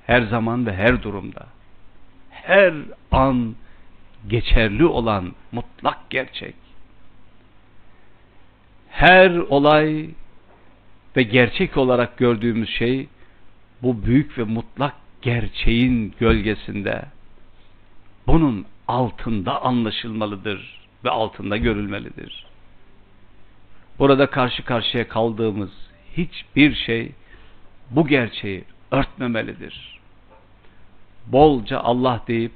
her zaman ve her durumda, her an geçerli olan mutlak gerçek. Her olay ve gerçek olarak gördüğümüz şey bu büyük ve mutlak gerçeğin gölgesinde bunun altında anlaşılmalıdır ve altında görülmelidir. Burada karşı karşıya kaldığımız hiçbir şey bu gerçeği örtmemelidir. Bolca Allah deyip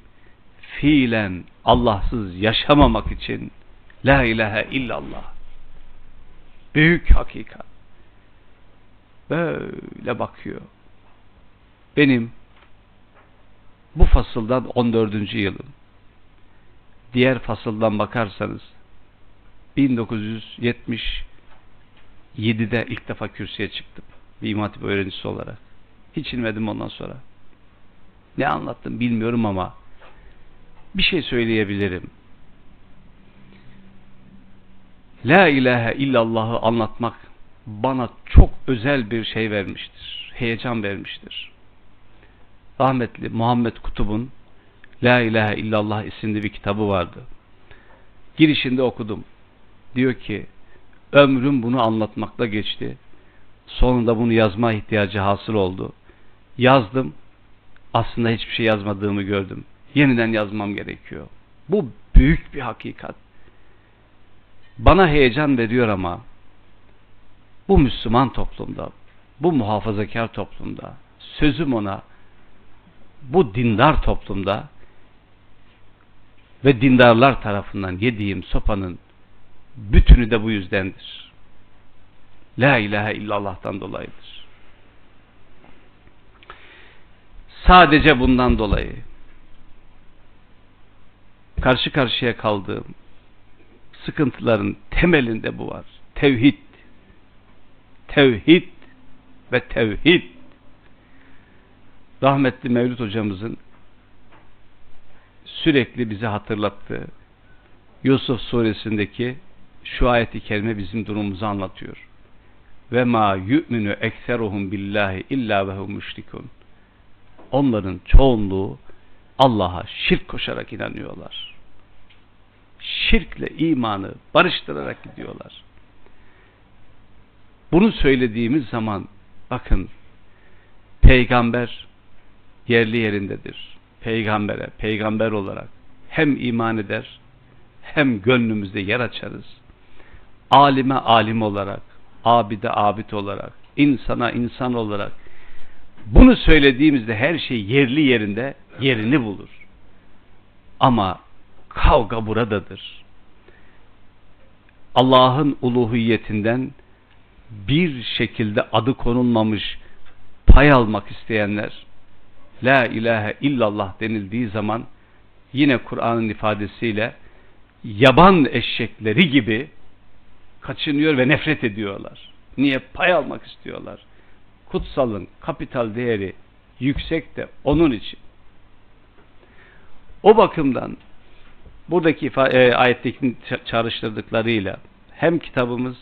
fiilen Allahsız yaşamamak için La ilahe illallah. Büyük hakikat. Böyle bakıyor. Benim bu fasıldan 14. yılım. Diğer fasıldan bakarsanız 1977'de ilk defa kürsüye çıktım. Bir imam hatip öğrencisi olarak. Hiç inmedim ondan sonra. Ne anlattım bilmiyorum ama bir şey söyleyebilirim. La ilahe illallah'ı anlatmak bana çok özel bir şey vermiştir. Heyecan vermiştir. Rahmetli Muhammed Kutub'un La ilahe illallah isimli bir kitabı vardı. Girişinde okudum. Diyor ki ömrüm bunu anlatmakla geçti. Sonunda bunu yazma ihtiyacı hasıl oldu. Yazdım. Aslında hiçbir şey yazmadığımı gördüm. Yeniden yazmam gerekiyor. Bu büyük bir hakikat. Bana heyecan veriyor ama bu Müslüman toplumda, bu muhafazakar toplumda, sözüm ona, bu dindar toplumda ve dindarlar tarafından yediğim sopanın bütünü de bu yüzdendir. La ilahe illallah'tan dolayıdır. Sadece bundan dolayı karşı karşıya kaldığım sıkıntıların temelinde bu var. Tevhid. Tevhid ve tevhid. Rahmetli Mevlüt hocamızın sürekli bize hatırlattığı Yusuf suresindeki şu ayeti kerime bizim durumumuzu anlatıyor. ve ma yu'minu ekseruhum billahi illa ve hum müşrikun. Onların çoğunluğu Allah'a şirk koşarak inanıyorlar. Şirkle imanı barıştırarak gidiyorlar. Bunu söylediğimiz zaman bakın peygamber yerli yerindedir. Peygambere, peygamber olarak hem iman eder hem gönlümüzde yer açarız. Alime alim olarak, abide abid olarak, insana insan olarak bunu söylediğimizde her şey yerli yerinde yerini bulur. Ama kavga buradadır. Allah'ın uluhiyetinden bir şekilde adı konulmamış pay almak isteyenler La ilahe illallah denildiği zaman yine Kur'an'ın ifadesiyle yaban eşekleri gibi kaçınıyor ve nefret ediyorlar. Niye? Pay almak istiyorlar. Kutsalın kapital değeri yüksek de onun için. O bakımdan buradaki e, ayetteki çağrıştırdıklarıyla hem kitabımız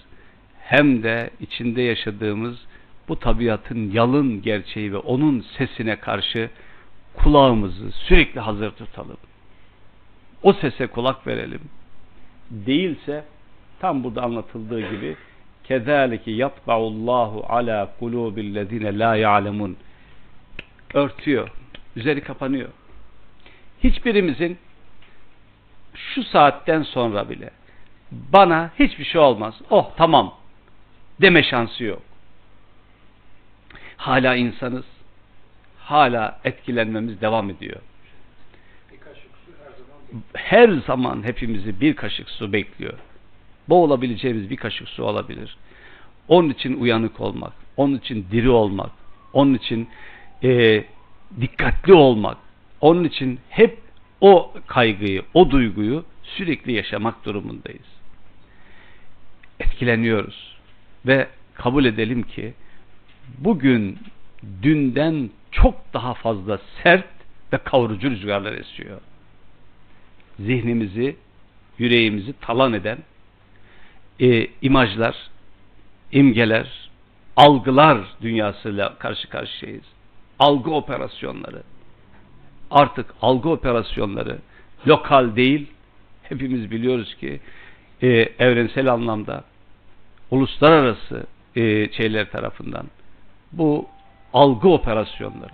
hem de içinde yaşadığımız bu tabiatın yalın gerçeği ve onun sesine karşı kulağımızı sürekli hazır tutalım. O sese kulak verelim. Değilse tam burada anlatıldığı gibi kezalike yatba'ullahu ala kulubillezine la ya'lemun örtüyor. Üzeri kapanıyor. Hiçbirimizin şu saatten sonra bile bana hiçbir şey olmaz. Oh tamam deme şansı yok. Hala insanız. Hala etkilenmemiz devam ediyor. Her zaman hepimizi bir kaşık su bekliyor. Boğulabileceğimiz bir kaşık su olabilir. Onun için uyanık olmak, onun için diri olmak, onun için e, dikkatli olmak, onun için hep o kaygıyı, o duyguyu sürekli yaşamak durumundayız. Etkileniyoruz ve kabul edelim ki bugün dünden çok daha fazla sert ve kavurucu rüzgarlar esiyor. Zihnimizi, yüreğimizi talan eden e, imajlar, imgeler, algılar dünyasıyla karşı karşıyayız. Algı operasyonları. Artık algı operasyonları lokal değil, hepimiz biliyoruz ki e, evrensel anlamda uluslararası e, şeyler tarafından bu algı operasyonları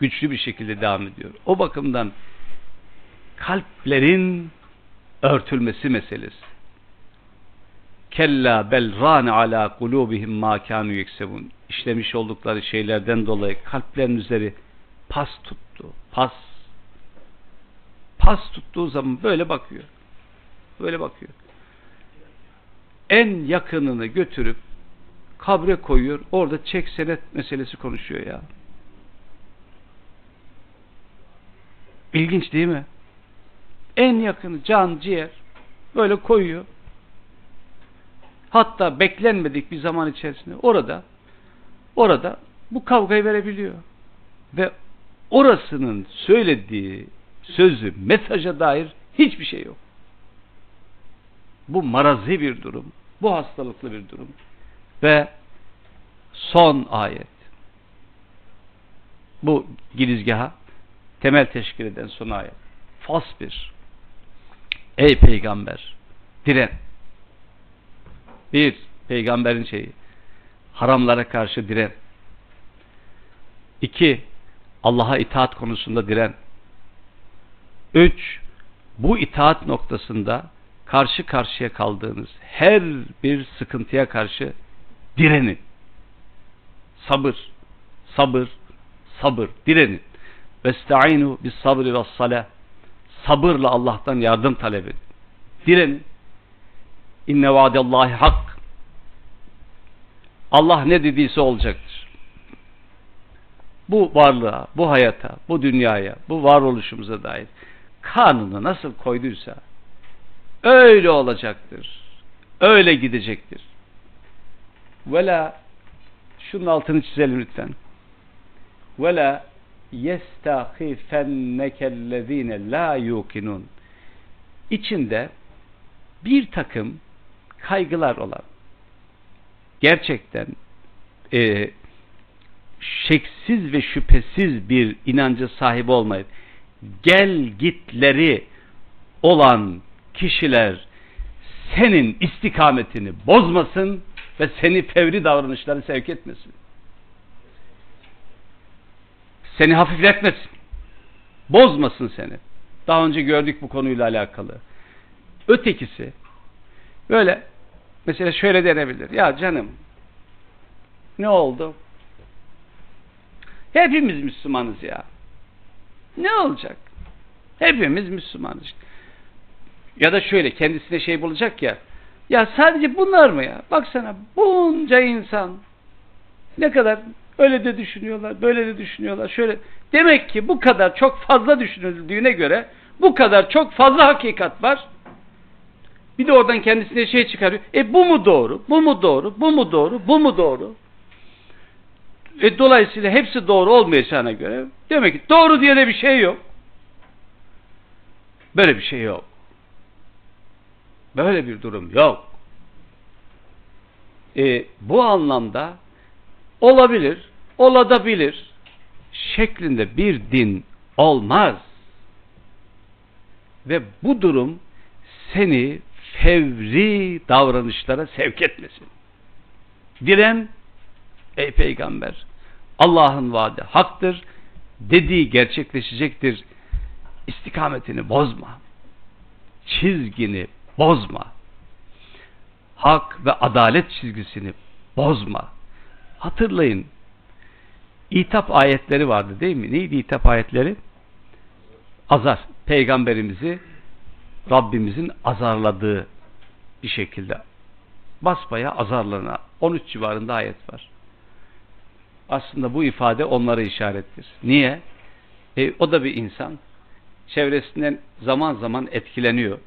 güçlü bir şekilde devam ediyor. O bakımdan kalplerin örtülmesi meselesi. Kella bel rane ala kulubihim ma kanu yeksebun. İşlemiş oldukları şeylerden dolayı kalplerin üzeri pas tuttu. Pas. Pas tuttuğu zaman böyle bakıyor. Böyle bakıyor. En yakınını götürüp kabre koyuyor. Orada çek senet meselesi konuşuyor ya. İlginç değil mi? En yakını can, ciğer böyle koyuyor. Hatta beklenmedik bir zaman içerisinde orada orada bu kavgayı verebiliyor. Ve orasının söylediği sözü, mesaja dair hiçbir şey yok. Bu marazi bir durum. Bu hastalıklı bir durum. Ve son ayet. Bu girizgaha temel teşkil eden son ayet. Fasbir. Ey peygamber diren. Bir, peygamberin şeyi. Haramlara karşı diren. İki, Allah'a itaat konusunda diren. Üç, bu itaat noktasında karşı karşıya kaldığınız her bir sıkıntıya karşı direnin. Sabır, sabır, sabır, direnin. Vestainu bis sabri ve salah. Sabırla Allah'tan yardım talep edin. Direnin. İnne vaadallahi hak. Allah ne dediyse olacaktır. Bu varlığa, bu hayata, bu dünyaya, bu varoluşumuza dair kanunu nasıl koyduysa öyle olacaktır. Öyle gidecektir. Vela şunun altını çizelim lütfen. Vela yestahifennekellezine la yukinun içinde bir takım kaygılar olan gerçekten e, şeksiz ve şüphesiz bir inancı sahibi olmayıp gel gitleri olan kişiler senin istikametini bozmasın ve seni fevri davranışları sevk etmesin. Seni hafifletmesin. Bozmasın seni. Daha önce gördük bu konuyla alakalı. Ötekisi böyle mesela şöyle denebilir. Ya canım ne oldu? Hepimiz Müslümanız ya. Ne olacak? Hepimiz Müslümanız. Ya da şöyle kendisine şey bulacak ya. Ya sadece bunlar mı ya? Baksana bunca insan ne kadar öyle de düşünüyorlar, böyle de düşünüyorlar. Şöyle demek ki bu kadar çok fazla düşünüldüğüne göre bu kadar çok fazla hakikat var. Bir de oradan kendisine şey çıkarıyor. E bu mu doğru? Bu mu doğru? Bu mu doğru? Bu mu doğru? E dolayısıyla hepsi doğru olmayacağına göre demek ki doğru diye de bir şey yok. Böyle bir şey yok. Böyle bir durum yok. E, bu anlamda olabilir, olabilir şeklinde bir din olmaz. Ve bu durum seni fevri davranışlara sevk etmesin. Diren ey peygamber Allah'ın vaadi haktır dediği gerçekleşecektir istikametini bozma çizgini bozma hak ve adalet çizgisini bozma hatırlayın İtap ayetleri vardı değil mi? Neydi itap ayetleri? Azar. Peygamberimizi Rabbimizin azarladığı bir şekilde basbaya azarlarına 13 civarında ayet var. Aslında bu ifade onlara işarettir. Niye? E, o da bir insan. Çevresinden zaman zaman etkileniyor.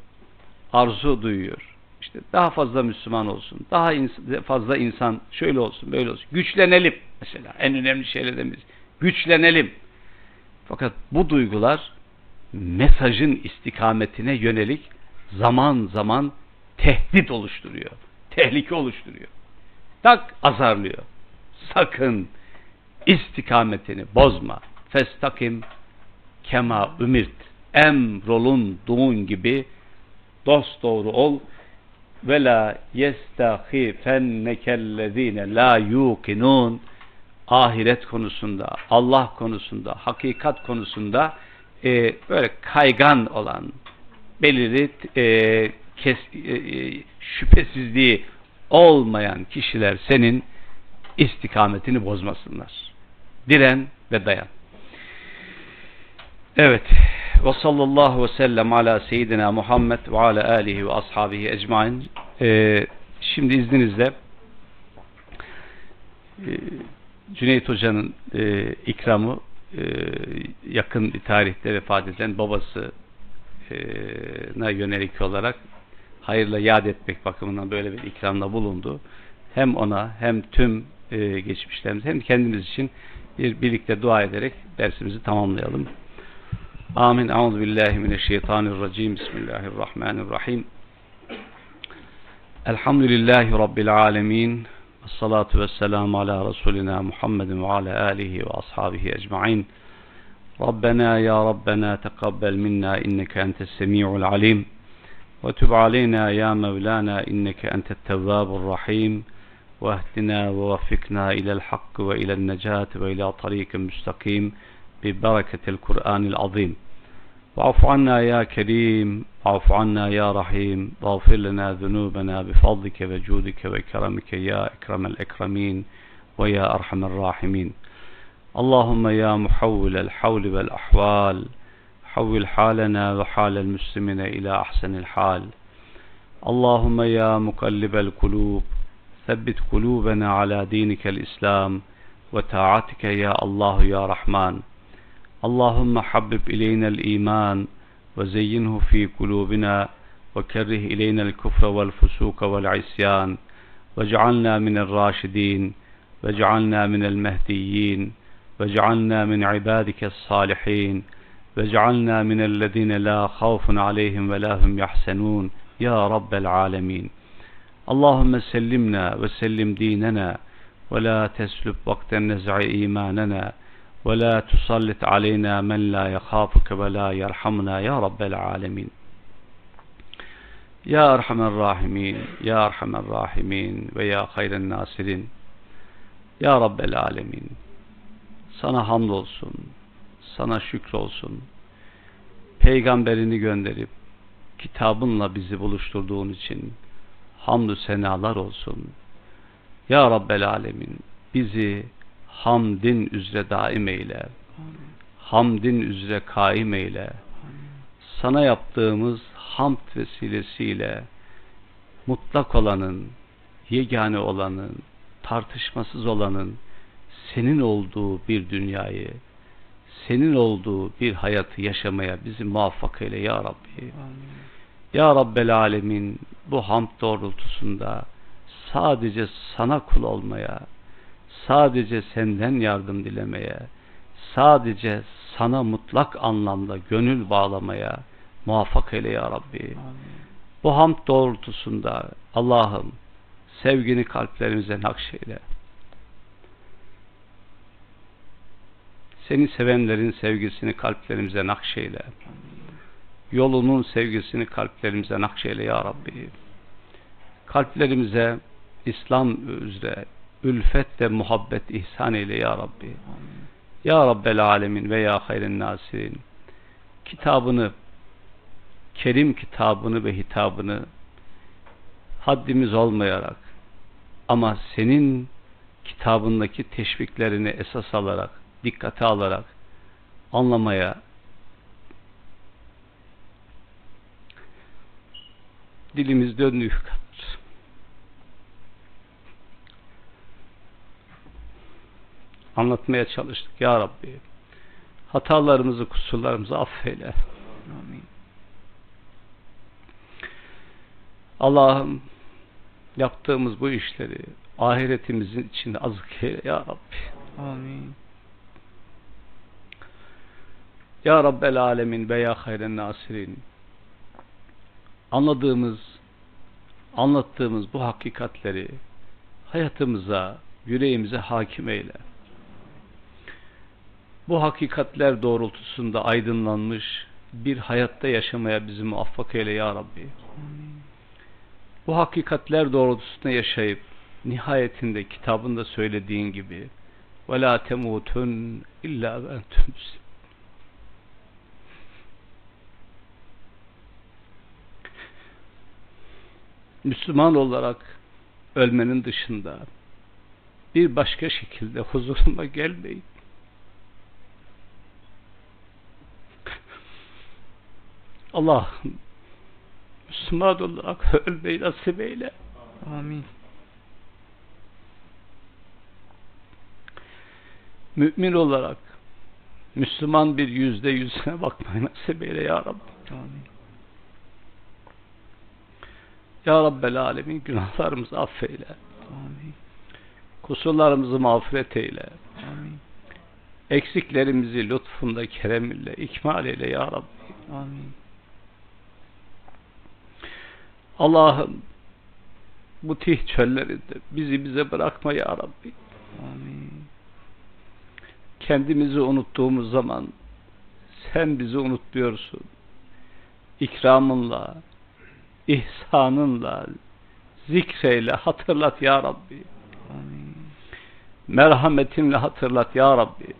Arzu duyuyor. İşte daha fazla Müslüman olsun. Daha ins fazla insan şöyle olsun, böyle olsun. Güçlenelim mesela. En önemli şeylerden birisi. Güçlenelim. Fakat bu duygular mesajın istikametine yönelik zaman zaman tehdit oluşturuyor. Tehlike oluşturuyor. Tak azarlıyor. Sakın istikametini bozma. Festakim kema ümirt. Emrolunduğun gibi dost doğru ol ve la yestahifennekellezine la yuqinun ahiret konusunda, Allah konusunda, hakikat konusunda e, böyle kaygan olan belirli e, kes, e, e, şüphesizliği olmayan kişiler senin istikametini bozmasınlar. Diren ve dayan. Evet. Ve sallallahu ve sellem ala seyyidina Muhammed ve ala alihi ve ashabihi ecmain. Ee, şimdi izninizle e, Cüneyt Hoca'nın e, ikramı e, yakın bir tarihte vefat eden babasına yönelik olarak hayırla yad etmek bakımından böyle bir ikramda bulundu. Hem ona hem tüm e, geçmişlerimiz hem kendimiz için bir birlikte dua ederek dersimizi tamamlayalım. Amin. Euzu billahi mineşşeytanirracim. Bismillahirrahmanirrahim. Elhamdülillahi rabbil alamin. Essalatu vesselamu ala resulina Muhammedin ve ala alihi ve ashabihi ecmaîn. Rabbena ya Rabbena tekabbel minna inneke entes semiul alim. Ve tub aleyna ya Mevlana inneke entet tevvabur rahim. واهدنا ووفقنا إلى الحق وإلى النجاة وإلى طريق مستقيم ببركة القرآن العظيم. واعف عنا يا كريم واعف عنا يا رحيم واغفر لنا ذنوبنا بفضلك وجودك وكرمك يا أكرم الأكرمين ويا أرحم الراحمين. اللهم يا محول الحول والأحوال حول حالنا وحال المسلمين إلى أحسن الحال. اللهم يا مقلب القلوب ثبت قلوبنا على دينك الإسلام وطاعتك يا الله يا رحمن. اللهم حبب إلينا الإيمان وزينه في قلوبنا وكره إلينا الكفر والفسوق والعصيان. واجعلنا من الراشدين واجعلنا من المهديين واجعلنا من عبادك الصالحين واجعلنا من الذين لا خوف عليهم ولا هم يحسنون يا رب العالمين. Allahümme sellimna ve sellim dinena ve la teslüb vakten nez'i imanena ve la tusallit aleyna men la yekhafuke ve la yerhamna ya rabbel alemin. Ya Erhamer Rahimin, Ya Erhamer Rahimin ve Ya Hayren Nasirin. Ya Rabbel Alemin. Sana hamdolsun. Sana şükrolsun. Peygamberini gönderip kitabınla bizi buluşturduğun için, hamdü senalar olsun. Ya Rabbel Alemin bizi hamdin üzere daim eyle. Hamdin üzere kaim eyle. Sana yaptığımız hamd vesilesiyle mutlak olanın, yegane olanın, tartışmasız olanın senin olduğu bir dünyayı, senin olduğu bir hayatı yaşamaya bizi muvaffak eyle ya Rabbi. Ya Rabbel Alemin bu hamd doğrultusunda sadece sana kul olmaya, sadece senden yardım dilemeye, sadece sana mutlak anlamda gönül bağlamaya muvaffak eyle ya Rabbi. Bu hamd doğrultusunda Allah'ım sevgini kalplerimize nakşeyle. Seni sevenlerin sevgisini kalplerimize nakşeyle. Yolunun sevgisini kalplerimize nakşeyle ya Rabbi. Kalplerimize İslam üzere ülfet ve muhabbet ihsan eyle ya Rabbi. Ya Rabbel Alemin ve ya hayren nasirin. Kitabını, Kerim kitabını ve hitabını haddimiz olmayarak ama senin kitabındaki teşviklerini esas alarak, dikkate alarak anlamaya dilimiz döndüğü kadar anlatmaya çalıştık ya Rabbi. Hatalarımızı, kusurlarımızı affeyle. Amin. Allah'ım yaptığımız bu işleri ahiretimizin içinde azık eyle ya Rabbi. Amin. Ya Rabbel Alemin ve ya hayren nasirin Anladığımız, anlattığımız bu hakikatleri hayatımıza, yüreğimize hakim eyle. Bu hakikatler doğrultusunda aydınlanmış bir hayatta yaşamaya bizi muvaffak eyle ya Rabbi. Bu hakikatler doğrultusunda yaşayıp nihayetinde kitabında söylediğin gibi وَلَا تَمُوتُنْ اِلَّا وَاَنْتُمْ Müslüman olarak ölmenin dışında bir başka şekilde huzuruma gelmeyin. Allah Müslüman olarak ölmeyi nasip eyle. Amin. Mümin olarak Müslüman bir yüzde yüzüne bakmayı nasip eyle ya Rabbi. Amin. Ya Rabbel Alemin günahlarımızı affeyle. Amin. Kusurlarımızı mağfiret eyle. Amin. Eksiklerimizi lütfunda kereminle ikmal eyle ya Rabbi. Amin. Allah'ım bu tih çöllerinde bizi bize bırakma ya Rabbi. Amin. Kendimizi unuttuğumuz zaman sen bizi unutmuyorsun. İkramınla, ihsanınla, zikreyle hatırlat ya Rabbi. Merhametinle hatırlat ya Rabbi.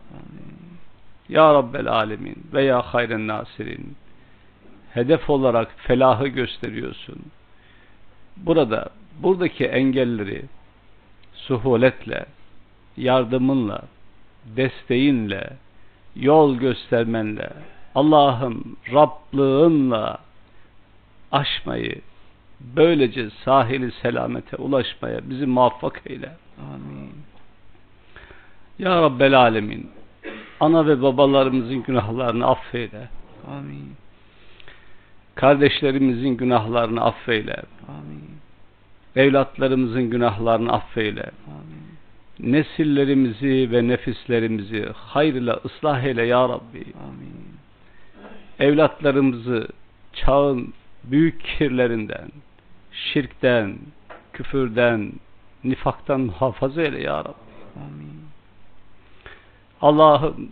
Ya Rabbel Alemin ve ya hayren nasirin. Hedef olarak felahı gösteriyorsun. Burada, buradaki engelleri suhuletle, yardımınla, desteğinle, yol göstermenle, Allah'ım Rablığınla aşmayı, böylece sahili selamete ulaşmaya bizi muvaffak eyle. Amin. Ya Rabbel Alemin, ana ve babalarımızın günahlarını affeyle. Amin. Kardeşlerimizin günahlarını affeyle. Amin. Evlatlarımızın günahlarını affeyle. Amin. Nesillerimizi ve nefislerimizi hayırla ıslah eyle ya Rabbi. Amin. Evlatlarımızı çağın büyük kirlerinden, şirkten, küfürden, nifaktan muhafaza eyle ya Rabbi. Amin. Allah'ım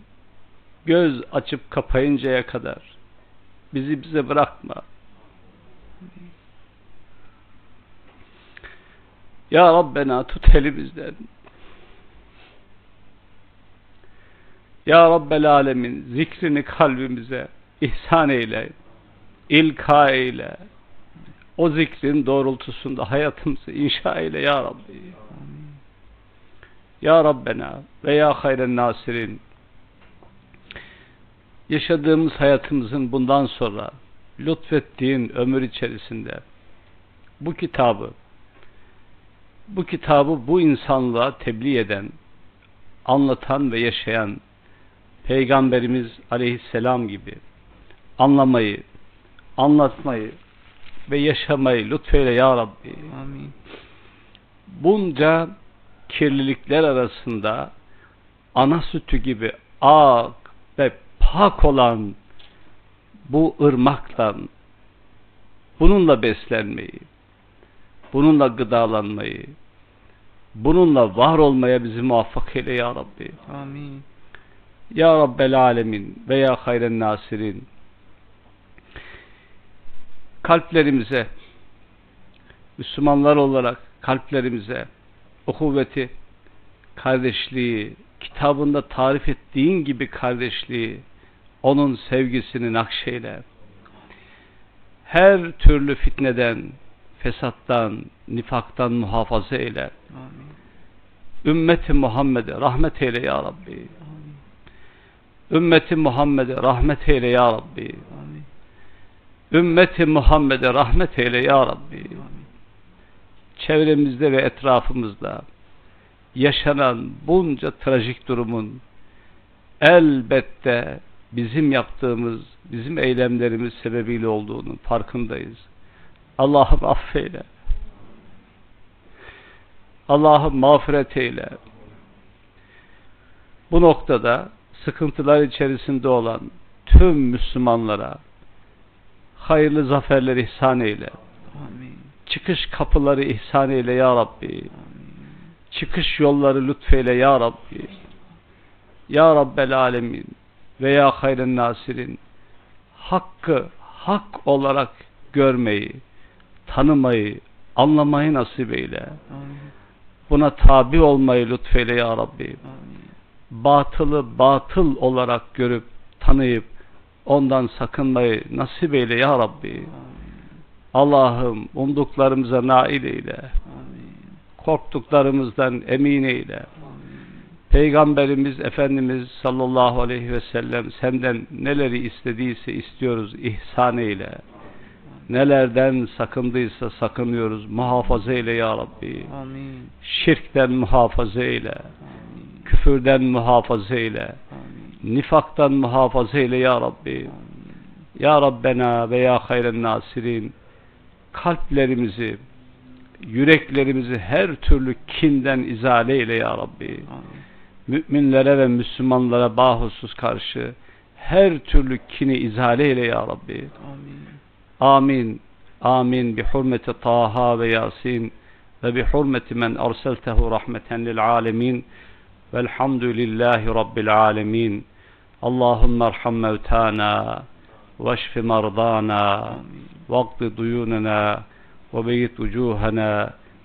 göz açıp kapayıncaya kadar bizi bize bırakma. Ya Rabbena tut elimizden. Ya Rabbel Alemin zikrini kalbimize ihsan eyle, ilka eyle. O zikrin doğrultusunda hayatımızı inşa eyle Ya Rabbi. Ya Rabbena ve Ya hayren nasirin yaşadığımız hayatımızın bundan sonra lütfettiğin ömür içerisinde bu kitabı bu kitabı bu insanlığa tebliğ eden anlatan ve yaşayan Peygamberimiz aleyhisselam gibi anlamayı, anlatmayı ve yaşamayı lütfeyle ya Rabbi. Amin. Bunca kirlilikler arasında ana sütü gibi ak ve pak olan bu ırmaktan bununla beslenmeyi, bununla gıdalanmayı, bununla var olmaya bizi muvaffak eyle ya Rabbi. Amin. Ya Rabbel Alemin ve Ya Hayren Nasirin kalplerimize Müslümanlar olarak kalplerimize o kuvveti, kardeşliği, kitabında tarif ettiğin gibi kardeşliği, onun sevgisini nakşeyle. Her türlü fitneden, fesattan, nifaktan muhafaza eyle. Amin. Ümmeti Muhammed'e rahmet eyle ya Rabbi. Ümmeti Muhammed'e rahmet eyle ya Rabbi. Amin. Ümmeti Muhammed'e rahmet eyle ya Rabbi. Çevremizde ve etrafımızda yaşanan bunca trajik durumun elbette bizim yaptığımız, bizim eylemlerimiz sebebiyle olduğunun farkındayız. Allah'ım affeyle. Allah'ım mağfiret eyle. Bu noktada sıkıntılar içerisinde olan tüm Müslümanlara hayırlı zaferler ihsan eyle. Amin. Çıkış kapıları ihsan eyle ya Rabbi. Amin. Çıkış yolları lütfeyle ya Rabbi. Ya Rabbel Alemin ve ya hayren nasirin hakkı hak olarak görmeyi, tanımayı, anlamayı nasip eyle. Amin. Buna tabi olmayı lütfeyle ya Rabbi. Amin. Batılı batıl olarak görüp, tanıyıp, ondan sakınmayı nasip eyle ya Rabbi. Allah'ım umduklarımıza nail eyle. Amin. Korktuklarımızdan emin eyle. Amin. Peygamberimiz Efendimiz sallallahu aleyhi ve sellem senden neleri istediyse istiyoruz ihsan eyle. Nelerden sakındıysa sakınıyoruz. Muhafaza eyle ya Rabbi. Amin. Şirkten muhafaza eyle. Amin. Küfürden muhafaza eyle. Amin. Nifaktan muhafaza eyle ya Rabbi. Ya Rabbena ve ya hayren nasirin kalplerimizi, yüreklerimizi her türlü kinden izale eyle ya Rabbi. Amin. Müminlere ve Müslümanlara bahusus karşı her türlü kini izale eyle ya Rabbi. Amin. Amin. Amin. Bi hurmeti Taha ve Yasin ve bi hurmeti men arseltehu rahmeten lil alemin velhamdülillahi rabbil alemin. Allahümme erham mevtana واشف مرضانا واقض ديوننا وبيت وجوهنا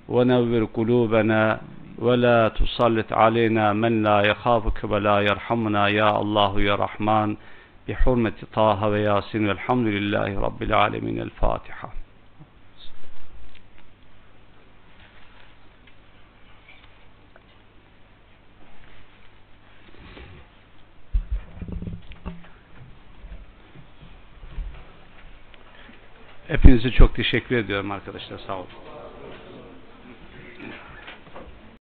ونور قلوبنا ولا تسلط علينا من لا يخافك ولا يرحمنا يا الله يا رحمن. بحرمة طه وياسين والحمد لله رب العالمين. الفاتحة. Hepinize çok teşekkür ediyorum arkadaşlar. Sağ olun.